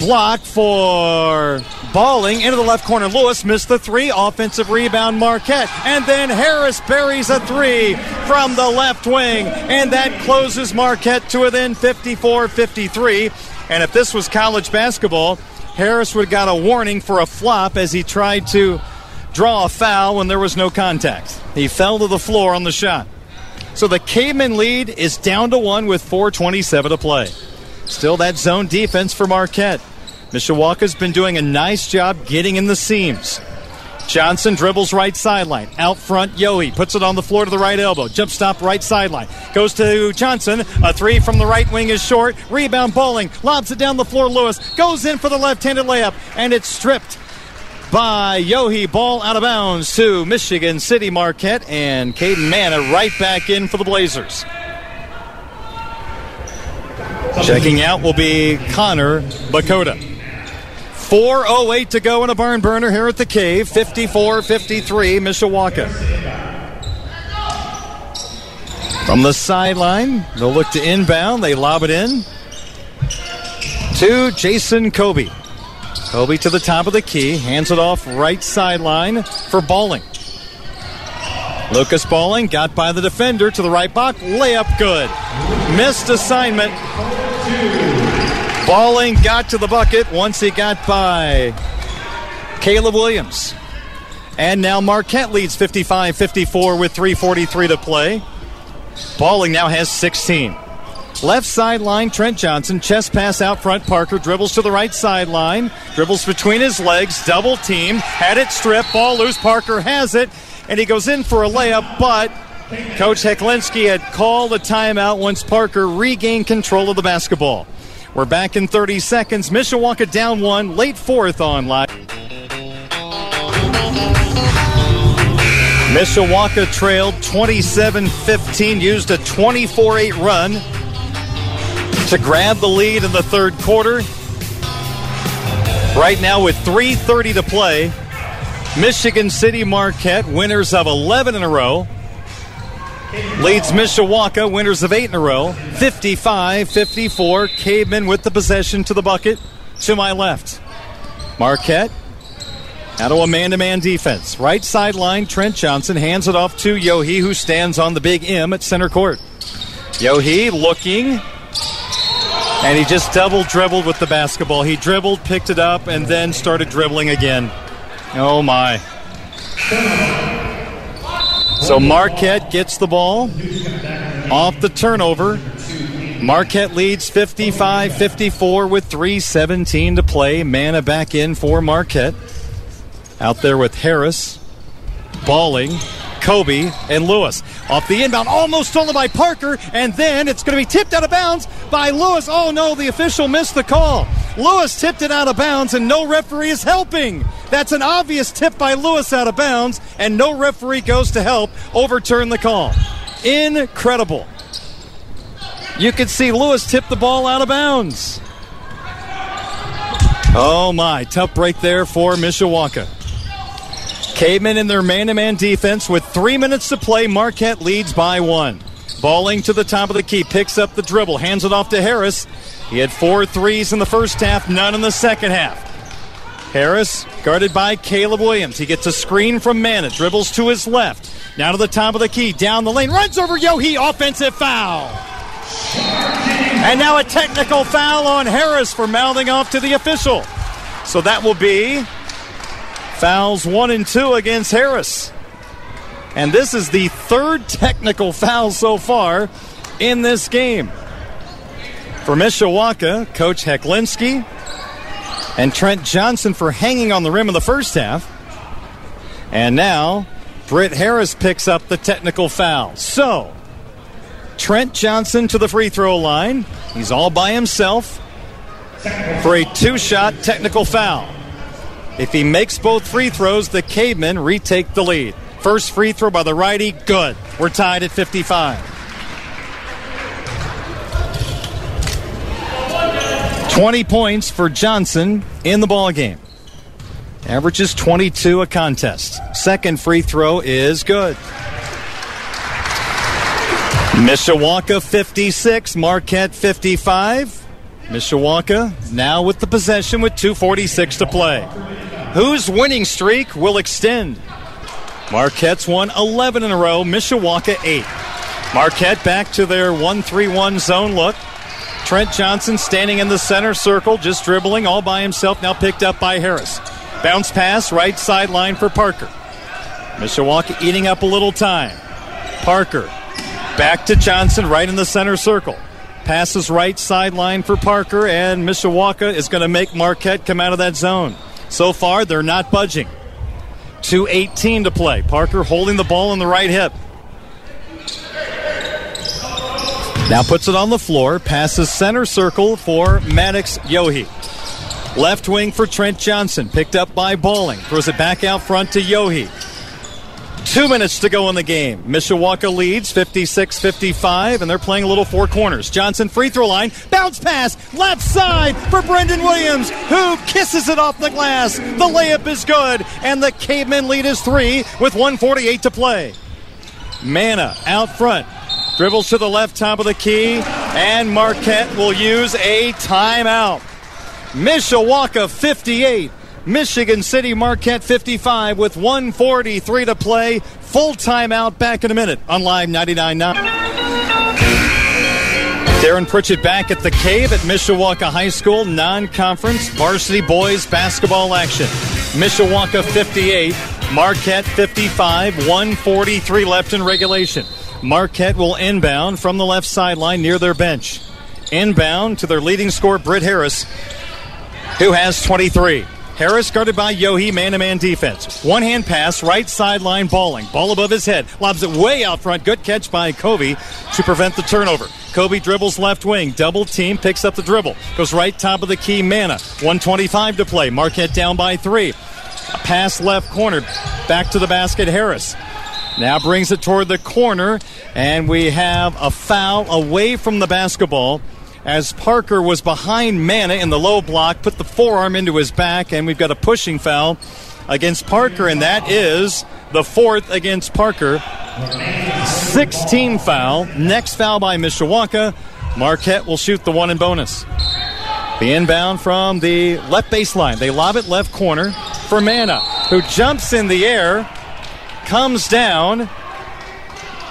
block for Balling into the left corner. Lewis missed the three. Offensive rebound, Marquette. And then Harris buries a three from the left wing. And that closes Marquette to within 54 53. And if this was college basketball, Harris would have got a warning for a flop as he tried to draw a foul when there was no contact. He fell to the floor on the shot. So the Caveman lead is down to one with 4.27 to play. Still that zone defense for Marquette. Mishawaka's been doing a nice job getting in the seams. Johnson dribbles right sideline. Out front, Yohe puts it on the floor to the right elbow. Jump stop right sideline. Goes to Johnson. A three from the right wing is short. Rebound Balling. Lobs it down the floor. Lewis goes in for the left handed layup. And it's stripped by Yohe. Ball out of bounds to Michigan City Marquette. And Caden Mana right back in for the Blazers. Checking out will be Connor Bakota. 4.08 to go in a barn burner here at the cave. 54 53, Mishawaka. From the sideline, they'll look to inbound. They lob it in to Jason Kobe. Kobe to the top of the key, hands it off right sideline for Balling. Lucas Balling got by the defender to the right block. Layup good. Missed assignment. Balling got to the bucket once he got by Caleb Williams. And now Marquette leads 55 54 with 3.43 to play. Balling now has 16. Left sideline, Trent Johnson. Chest pass out front. Parker dribbles to the right sideline. Dribbles between his legs. Double team. Had it stripped. Ball loose. Parker has it. And he goes in for a layup, but Coach Heclinski had called a timeout once Parker regained control of the basketball. We're back in 30 seconds. Mishawaka down one, late fourth on live. Mishawaka trailed 27 15, used a 24 8 run to grab the lead in the third quarter. Right now, with 3.30 to play, Michigan City Marquette, winners of 11 in a row, leads Mishawaka, winners of 8 in a row, 55 54. Caveman with the possession to the bucket to my left. Marquette out of a man to man defense. Right sideline, Trent Johnson hands it off to Yohe, who stands on the big M at center court. Yohe looking, and he just double dribbled with the basketball. He dribbled, picked it up, and then started dribbling again. Oh my. So Marquette gets the ball off the turnover. Marquette leads 55 54 with 3.17 to play. Mana back in for Marquette. Out there with Harris, Balling, Kobe, and Lewis. Off the inbound, almost stolen by Parker, and then it's going to be tipped out of bounds by Lewis. Oh no, the official missed the call. Lewis tipped it out of bounds, and no referee is helping. That's an obvious tip by Lewis out of bounds, and no referee goes to help overturn the call. Incredible. You can see Lewis tip the ball out of bounds. Oh my, tough break there for Mishawaka. Cavemen in their man to man defense with three minutes to play. Marquette leads by one. Balling to the top of the key, picks up the dribble, hands it off to Harris. He had four threes in the first half, none in the second half. Harris guarded by Caleb Williams. He gets a screen from Mana, dribbles to his left. Now to the top of the key, down the lane, runs over Yohe, offensive foul. And now a technical foul on Harris for mouthing off to the official. So that will be Fouls one and two against Harris. And this is the third technical foul so far in this game. For Mishawaka, Coach Heclinski and Trent Johnson for hanging on the rim in the first half. And now Britt Harris picks up the technical foul. So Trent Johnson to the free throw line. He's all by himself for a two shot technical foul. If he makes both free throws, the Cavemen retake the lead. First free throw by the righty, good. We're tied at 55. 20 points for Johnson in the ball game. Averages 22 a contest. Second free throw is good. Mishawaka 56, Marquette 55. Mishawaka now with the possession with 2.46 to play. Whose winning streak will extend? Marquette's won 11 in a row, Mishawaka 8. Marquette back to their 1 3 1 zone look. Trent Johnson standing in the center circle, just dribbling all by himself, now picked up by Harris. Bounce pass, right sideline for Parker. Mishawaka eating up a little time. Parker back to Johnson, right in the center circle. Passes right sideline for Parker, and Mishawaka is going to make Marquette come out of that zone. So far, they're not budging. 2.18 to play. Parker holding the ball in the right hip. Now puts it on the floor, passes center circle for Maddox Yohe. Left wing for Trent Johnson, picked up by Balling. Throws it back out front to Yohe. Two minutes to go in the game. Mishawaka leads 56 55, and they're playing a little four corners. Johnson, free throw line, bounce pass, left side for Brendan Williams, who kisses it off the glass. The layup is good, and the Cavemen lead is three with 148 to play. Mana out front, dribbles to the left top of the key, and Marquette will use a timeout. Mishawaka 58, Michigan City Marquette 55 with 143 to play. Full timeout back in a minute on Live 99.9. Darren Pritchett back at the cave at Mishawaka High School non conference varsity boys basketball action. Mishawaka 58, Marquette 55, 143 left in regulation. Marquette will inbound from the left sideline near their bench. Inbound to their leading scorer, Britt Harris, who has 23. Harris guarded by Yohe, man to man defense. One hand pass, right sideline Balling. Ball above his head. Lobs it way out front. Good catch by Kobe to prevent the turnover. Kobe dribbles left wing. Double team, picks up the dribble. Goes right top of the key, Mana. 125 to play. Marquette down by three. A pass left corner. Back to the basket, Harris. Now brings it toward the corner, and we have a foul away from the basketball as Parker was behind Mana in the low block, put the forearm into his back, and we've got a pushing foul against Parker, and that is the fourth against Parker. 16 foul. Next foul by Mishawaka. Marquette will shoot the one in bonus. The inbound from the left baseline. They lob it left corner for Mana, who jumps in the air, comes down,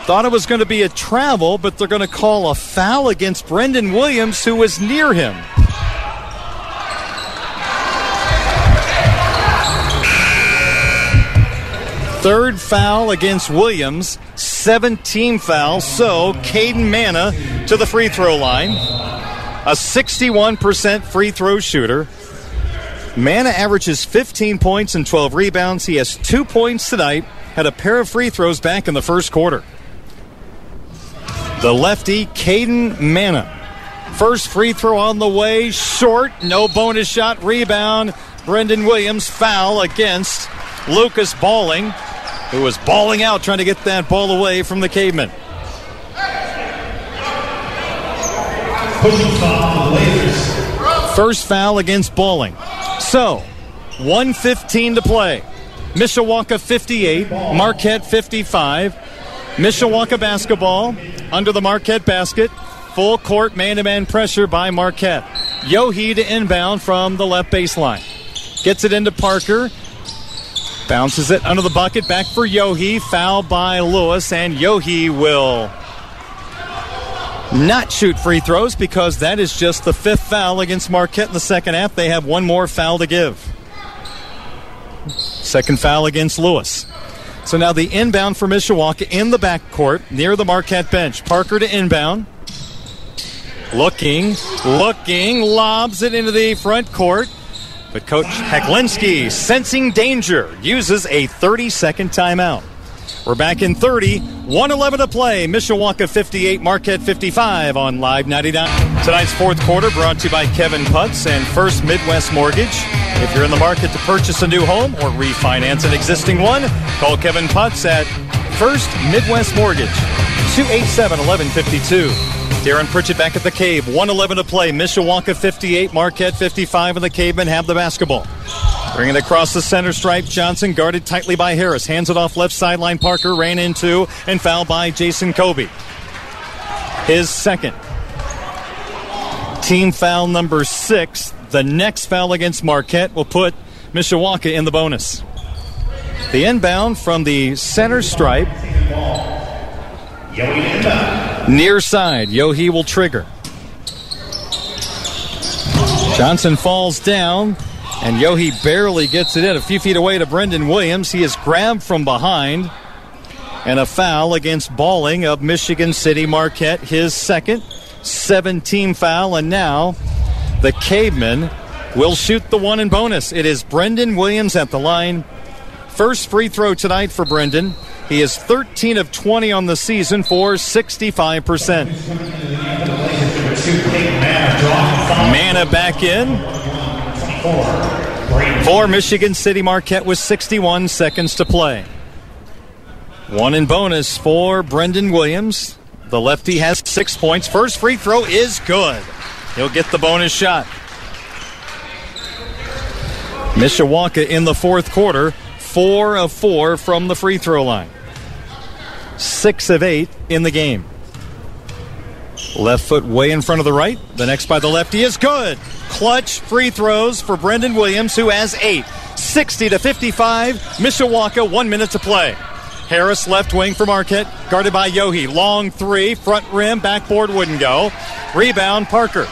Thought it was going to be a travel, but they're going to call a foul against Brendan Williams, who was near him. Third foul against Williams, 17 fouls. So Caden Mana to the free throw line. A 61% free throw shooter. Mana averages 15 points and 12 rebounds. He has two points tonight. Had a pair of free throws back in the first quarter. The lefty, Caden Mana. First free throw on the way, short, no bonus shot, rebound. Brendan Williams foul against Lucas Balling, who was balling out trying to get that ball away from the caveman. First foul against Balling. So, 115 to play. Mishawaka 58, Marquette 55. Mishawaka basketball under the Marquette basket. Full court man to man pressure by Marquette. Yohe to inbound from the left baseline. Gets it into Parker. Bounces it under the bucket. Back for Yohe. Foul by Lewis. And Yohe will not shoot free throws because that is just the fifth foul against Marquette in the second half. They have one more foul to give. Second foul against Lewis. So now the inbound for Mishawaka in the backcourt near the Marquette bench. Parker to inbound. Looking, looking, lobs it into the front court. But Coach Heclinski, sensing danger, uses a 30 second timeout. We're back in 30. 111 to play. Mishawaka 58, Marquette 55 on Live 99. Tonight's fourth quarter brought to you by Kevin Putz and First Midwest Mortgage. If you're in the market to purchase a new home or refinance an existing one, call Kevin Putz at First Midwest Mortgage, 287 1152. Darren Pritchett back at the cave. 111 to play. Mishawaka 58, Marquette 55, and the Cavemen have the basketball. Bringing it across the center stripe. Johnson guarded tightly by Harris. Hands it off left sideline. Parker ran into and fouled by Jason Kobe. His second. Team foul number six. The next foul against Marquette will put Mishawaka in the bonus. The inbound from the center stripe. Near side. Yohe will trigger. Johnson falls down, and Yohe barely gets it in. A few feet away to Brendan Williams. He is grabbed from behind. And a foul against Balling of Michigan City Marquette, his second. 17 foul, and now the Cavemen will shoot the one in bonus. It is Brendan Williams at the line. First free throw tonight for Brendan. He is 13 of 20 on the season for 65%. Mana back in. For Michigan City Marquette with 61 seconds to play. One in bonus for Brendan Williams. The lefty has six points. First free throw is good. He'll get the bonus shot. Mishawaka in the fourth quarter, four of four from the free throw line. Six of eight in the game. Left foot way in front of the right. The next by the lefty is good. Clutch free throws for Brendan Williams, who has eight. 60 to 55. Mishawaka, one minute to play. Harris left wing for Marquette, guarded by Yohe. Long three, front rim, backboard wouldn't go. Rebound, Parker.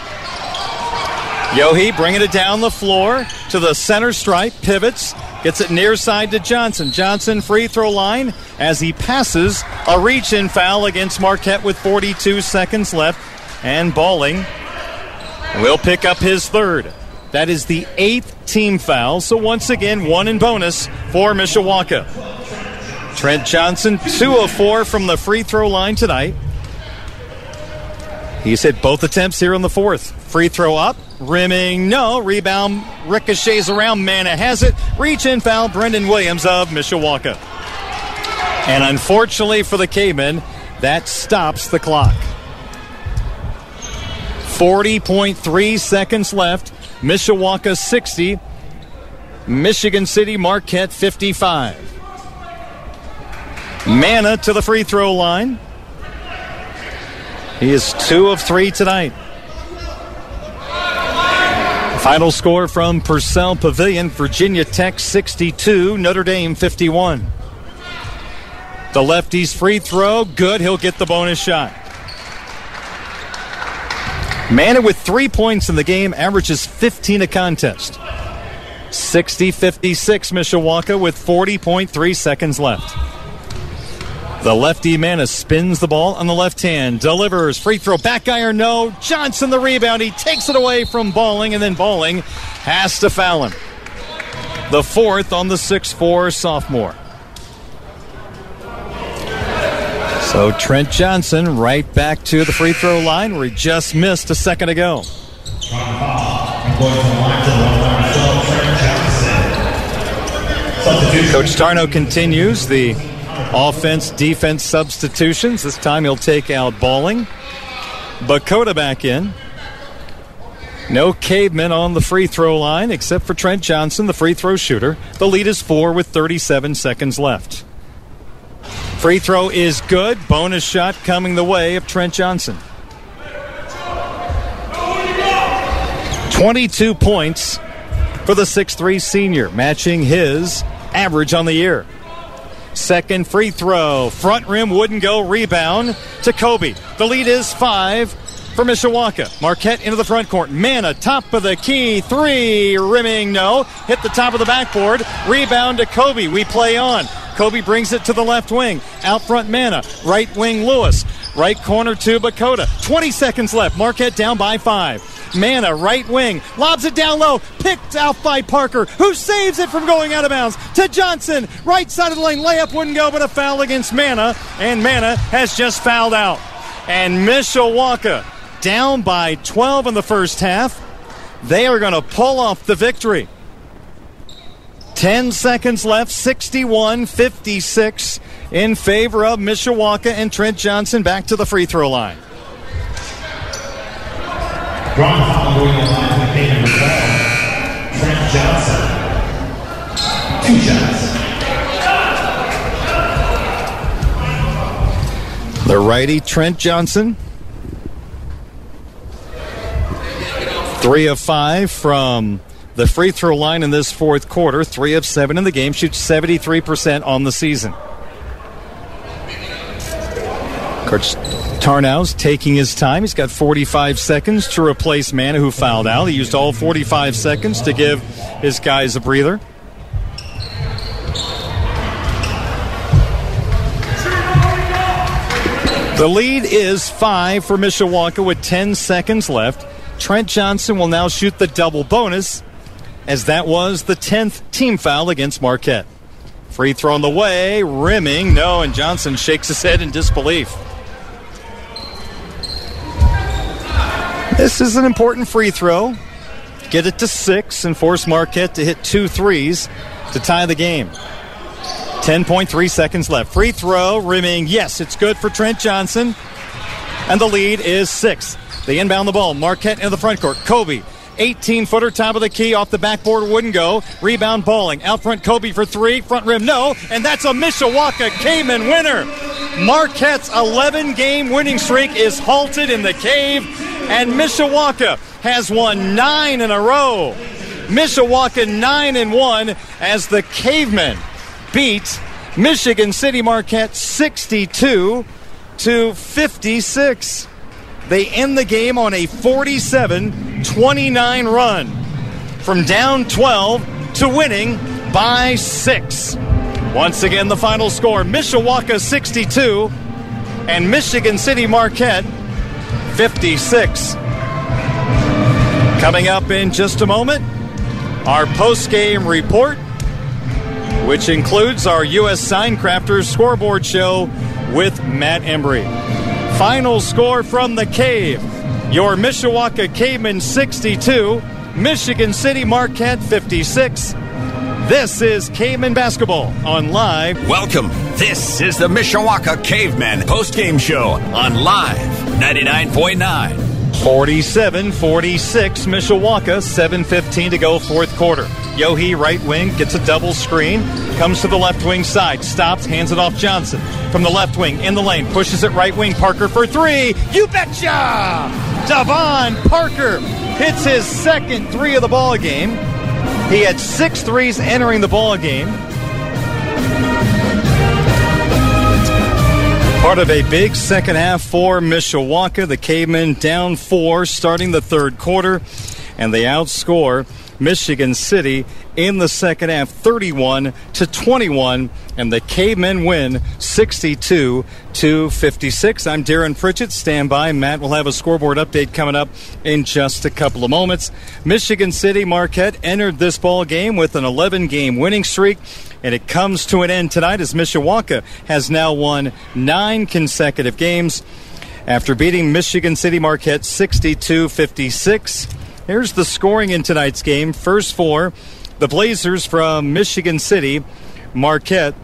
Yohe bringing it down the floor to the center stripe, pivots, gets it near side to Johnson. Johnson free throw line as he passes a reach in foul against Marquette with 42 seconds left. And Balling will pick up his third. That is the eighth team foul. So once again, one in bonus for Mishawaka. Trent Johnson, two of four from the free throw line tonight. He's hit both attempts here in the fourth. Free throw up, rimming, no. Rebound ricochets around. Mana has it. Reach in foul, Brendan Williams of Mishawaka. And unfortunately for the Cavemen, that stops the clock. 40.3 seconds left. Mishawaka 60. Michigan City Marquette 55. Mana to the free throw line. He is two of three tonight. Final score from Purcell Pavilion Virginia Tech 62, Notre Dame 51. The lefty's free throw, good. He'll get the bonus shot. Mana with three points in the game, averages 15 a contest. 60 56 Mishawaka with 40.3 seconds left. The lefty Mana spins the ball on the left hand, delivers free throw, back iron, no. Johnson the rebound. He takes it away from Balling, and then Balling has to foul him. The fourth on the 6 4 sophomore. So Trent Johnson right back to the free throw line where he just missed a second ago. Coach Tarno continues the offense defense substitutions. This time he'll take out Balling. Bakota back in. No cavemen on the free throw line except for Trent Johnson, the free throw shooter. The lead is four with 37 seconds left. Free throw is good. Bonus shot coming the way of Trent Johnson. 22 points for the 6'3 senior, matching his average on the year. Second free throw. Front rim wouldn't go. Rebound to Kobe. The lead is five for Mishawaka. Marquette into the front court. Mana, top of the key. Three. Rimming, no. Hit the top of the backboard. Rebound to Kobe. We play on. Kobe brings it to the left wing. Out front, Mana. Right wing, Lewis. Right corner to Bakota. 20 seconds left. Marquette down by five. Mana, right wing, lobs it down low, picked out by Parker, who saves it from going out of bounds to Johnson. Right side of the lane, layup wouldn't go, but a foul against Mana, and Mana has just fouled out. And Mishawaka down by 12 in the first half. They are going to pull off the victory. 10 seconds left, 61 56 in favor of Mishawaka and Trent Johnson back to the free throw line. Drawn foul going in line to the number 12, Trent Johnson. Two shots. The righty, Trent Johnson. Three of five from the free throw line in this fourth quarter. Three of seven in the game. Shoots 73% on the season. Coach Tarnow's taking his time. He's got 45 seconds to replace Mana, who fouled out. He used all 45 seconds to give his guys a breather. The lead is five for Mishawaka with 10 seconds left. Trent Johnson will now shoot the double bonus, as that was the 10th team foul against Marquette. Free throw on the way, rimming, no, and Johnson shakes his head in disbelief. This is an important free throw. Get it to six and force Marquette to hit two threes to tie the game. 10.3 seconds left. Free throw, rimming. Yes, it's good for Trent Johnson. And the lead is six. They inbound the ball. Marquette in the front court. Kobe, 18 footer, top of the key, off the backboard, wouldn't go. Rebound Balling. Out front, Kobe for three. Front rim, no. And that's a Mishawaka Caveman winner. Marquette's 11 game winning streak is halted in the cave, and Mishawaka has won nine in a row. Mishawaka 9 and 1 as the Cavemen beat Michigan City Marquette 62 to 56. They end the game on a 47 29 run from down 12 to winning by 6. Once again, the final score Mishawaka 62 and Michigan City Marquette 56. Coming up in just a moment, our post game report, which includes our U.S. Sign Crafters scoreboard show with Matt Embry. Final score from the cave your Mishawaka Cavemen 62, Michigan City Marquette 56. This is Caveman Basketball on Live. Welcome. This is the Mishawaka Cavemen postgame show on Live 99.9. 47 46, Mishawaka, 7.15 to go, fourth quarter. Yohe, right wing, gets a double screen, comes to the left wing side, stops, hands it off Johnson. From the left wing, in the lane, pushes it right wing, Parker for three. You betcha! Davon Parker hits his second three of the ball game. He had six threes entering the ball game. Part of a big second half for Mishawaka. The Cavemen down four starting the third quarter, and they outscore Michigan City in the second half 31 to 21 and the Cavemen win 62 to 56. I'm Darren Pritchett. Stand by. Matt will have a scoreboard update coming up in just a couple of moments. Michigan City Marquette entered this ball game with an 11 game winning streak and it comes to an end tonight as Mishawaka has now won 9 consecutive games after beating Michigan City Marquette 62-56. Here's the scoring in tonight's game. First four, the Blazers from Michigan City, Marquette.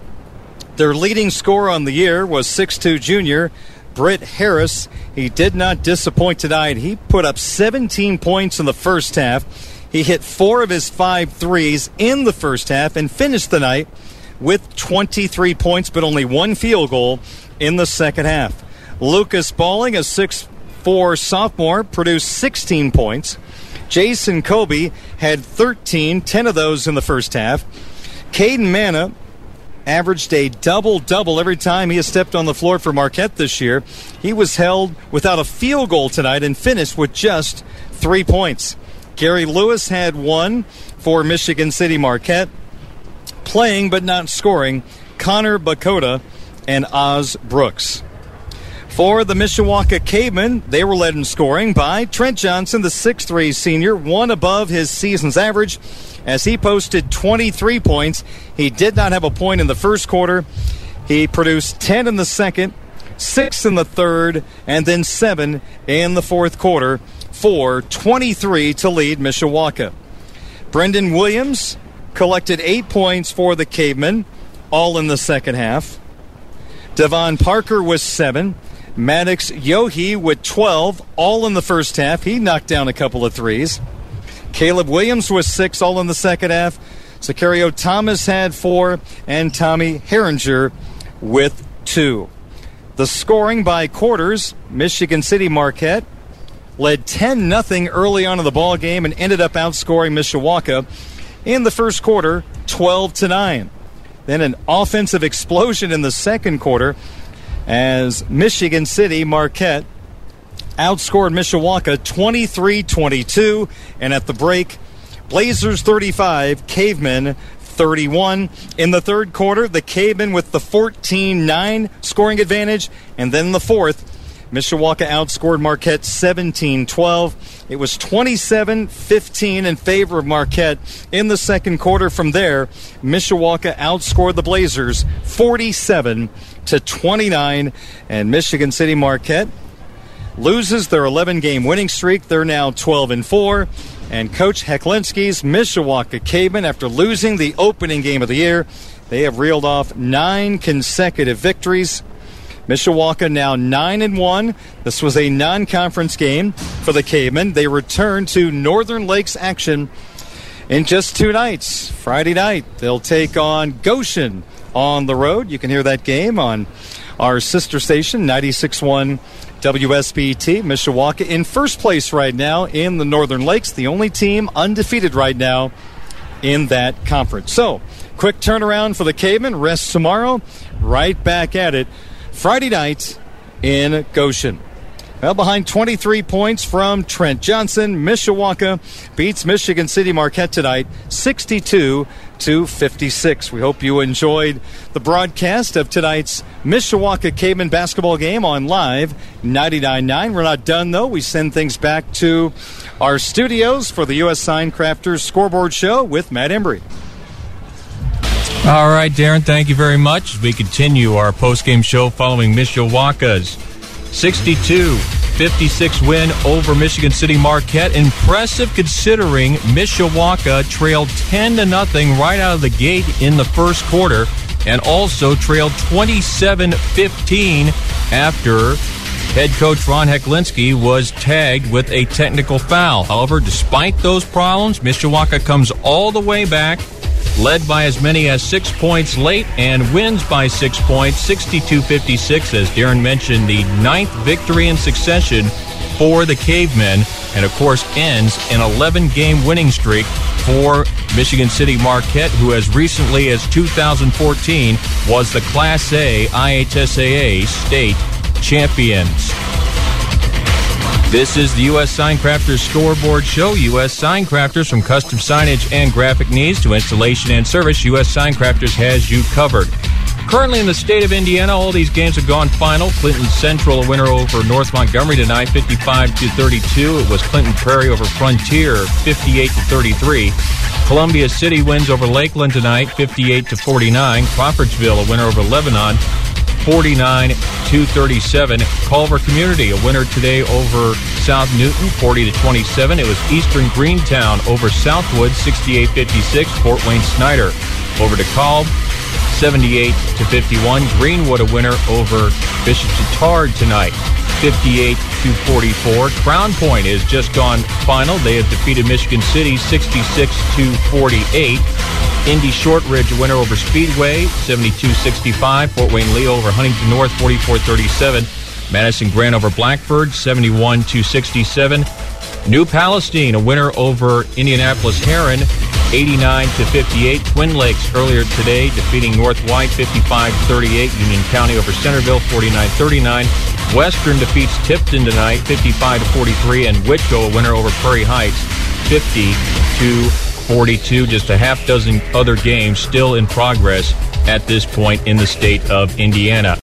Their leading scorer on the year was 6'2 junior Britt Harris. He did not disappoint tonight. He put up 17 points in the first half. He hit four of his five threes in the first half and finished the night with 23 points, but only one field goal in the second half. Lucas Balling, a 6'4 sophomore, produced 16 points. Jason Kobe had 13, 10 of those in the first half. Caden Mana averaged a double double every time he has stepped on the floor for Marquette this year. He was held without a field goal tonight and finished with just three points. Gary Lewis had one for Michigan City Marquette. Playing but not scoring, Connor Bakota and Oz Brooks. For the Mishawaka Cavemen, they were led in scoring by Trent Johnson, the 6'3 senior, one above his season's average, as he posted 23 points. He did not have a point in the first quarter. He produced 10 in the second, 6 in the third, and then 7 in the fourth quarter for 23 to lead Mishawaka. Brendan Williams collected 8 points for the Cavemen, all in the second half. Devon Parker was 7. Maddox Yohe with 12, all in the first half. He knocked down a couple of threes. Caleb Williams was six, all in the second half. Sicario Thomas had four, and Tommy Herringer with two. The scoring by quarters, Michigan City Marquette led 10 0 early on in the ball game and ended up outscoring Mishawaka in the first quarter 12 to 9. Then an offensive explosion in the second quarter as Michigan City Marquette outscored Mishawaka 23 22. And at the break, Blazers 35, Cavemen 31. In the third quarter, the Cavemen with the 14 9 scoring advantage. And then the fourth, Mishawaka outscored Marquette 17 12. It was 27 15 in favor of Marquette in the second quarter. From there, Mishawaka outscored the Blazers 47 to 29. And Michigan City Marquette loses their 11 game winning streak. They're now 12 and 4. And Coach Heclinski's Mishawaka Cavemen, after losing the opening game of the year, they have reeled off nine consecutive victories. Mishawaka now 9 and 1. This was a non conference game for the Cavemen. They return to Northern Lakes action in just two nights. Friday night, they'll take on Goshen on the road. You can hear that game on our sister station, 96.1 WSBT. Mishawaka in first place right now in the Northern Lakes, the only team undefeated right now in that conference. So, quick turnaround for the Cavemen. Rest tomorrow. Right back at it Friday night in Goshen. Well, behind 23 points from Trent Johnson, Mishawaka beats Michigan City Marquette tonight 62 to 56. We hope you enjoyed the broadcast of tonight's Mishawaka Caveman basketball game on live 99.9. We're not done though. We send things back to our studios for the U.S. Sign Crafters scoreboard show with Matt Embry. All right, Darren, thank you very much. We continue our post-game show following Mishawaka's 62 56 win over Michigan City Marquette. Impressive considering Mishawaka trailed 10 to nothing right out of the gate in the first quarter and also trailed 27 15 after head coach Ron Heclinski was tagged with a technical foul. However, despite those problems, Mishawaka comes all the way back led by as many as six points late and wins by six points, 62 56, as Darren mentioned, the ninth victory in succession for the Cavemen, and of course ends an 11 game winning streak for Michigan City Marquette, who as recently as 2014 was the Class A IHSAA state champions. This is the U.S. Sign Crafters Scoreboard Show. U.S. Sign Crafters, from custom signage and graphic needs to installation and service, U.S. Sign Crafters has you covered. Currently in the state of Indiana, all these games have gone final. Clinton Central a winner over North Montgomery tonight, 55 to 32. It was Clinton Prairie over Frontier, 58 to 33. Columbia City wins over Lakeland tonight, 58 to 49. Crawfordsville a winner over Lebanon, 49 to 37. Culver Community, a winner today over South Newton, 40 to 27. It was Eastern Greentown over Southwood, 68 56. Fort Wayne Snyder over DeKalb, 78 to 51. Greenwood, a winner over Bishop Chatard tonight, 58 to 44. Crown Point has just gone final. They have defeated Michigan City 66 to 48. Indy Shortridge a winner over Speedway 72-65. Fort Wayne Lee over Huntington North 44-37. Madison Grant over Blackford 71 to 67. New Palestine a winner over Indianapolis Herron 89 to 58. Twin Lakes earlier today defeating North White 55 38. Union County over Centerville 49 39. Western defeats Tipton tonight 55 to 43. And Whitko a winner over Prairie Heights 50 to 42. Just a half dozen other games still in progress at this point in the state of Indiana.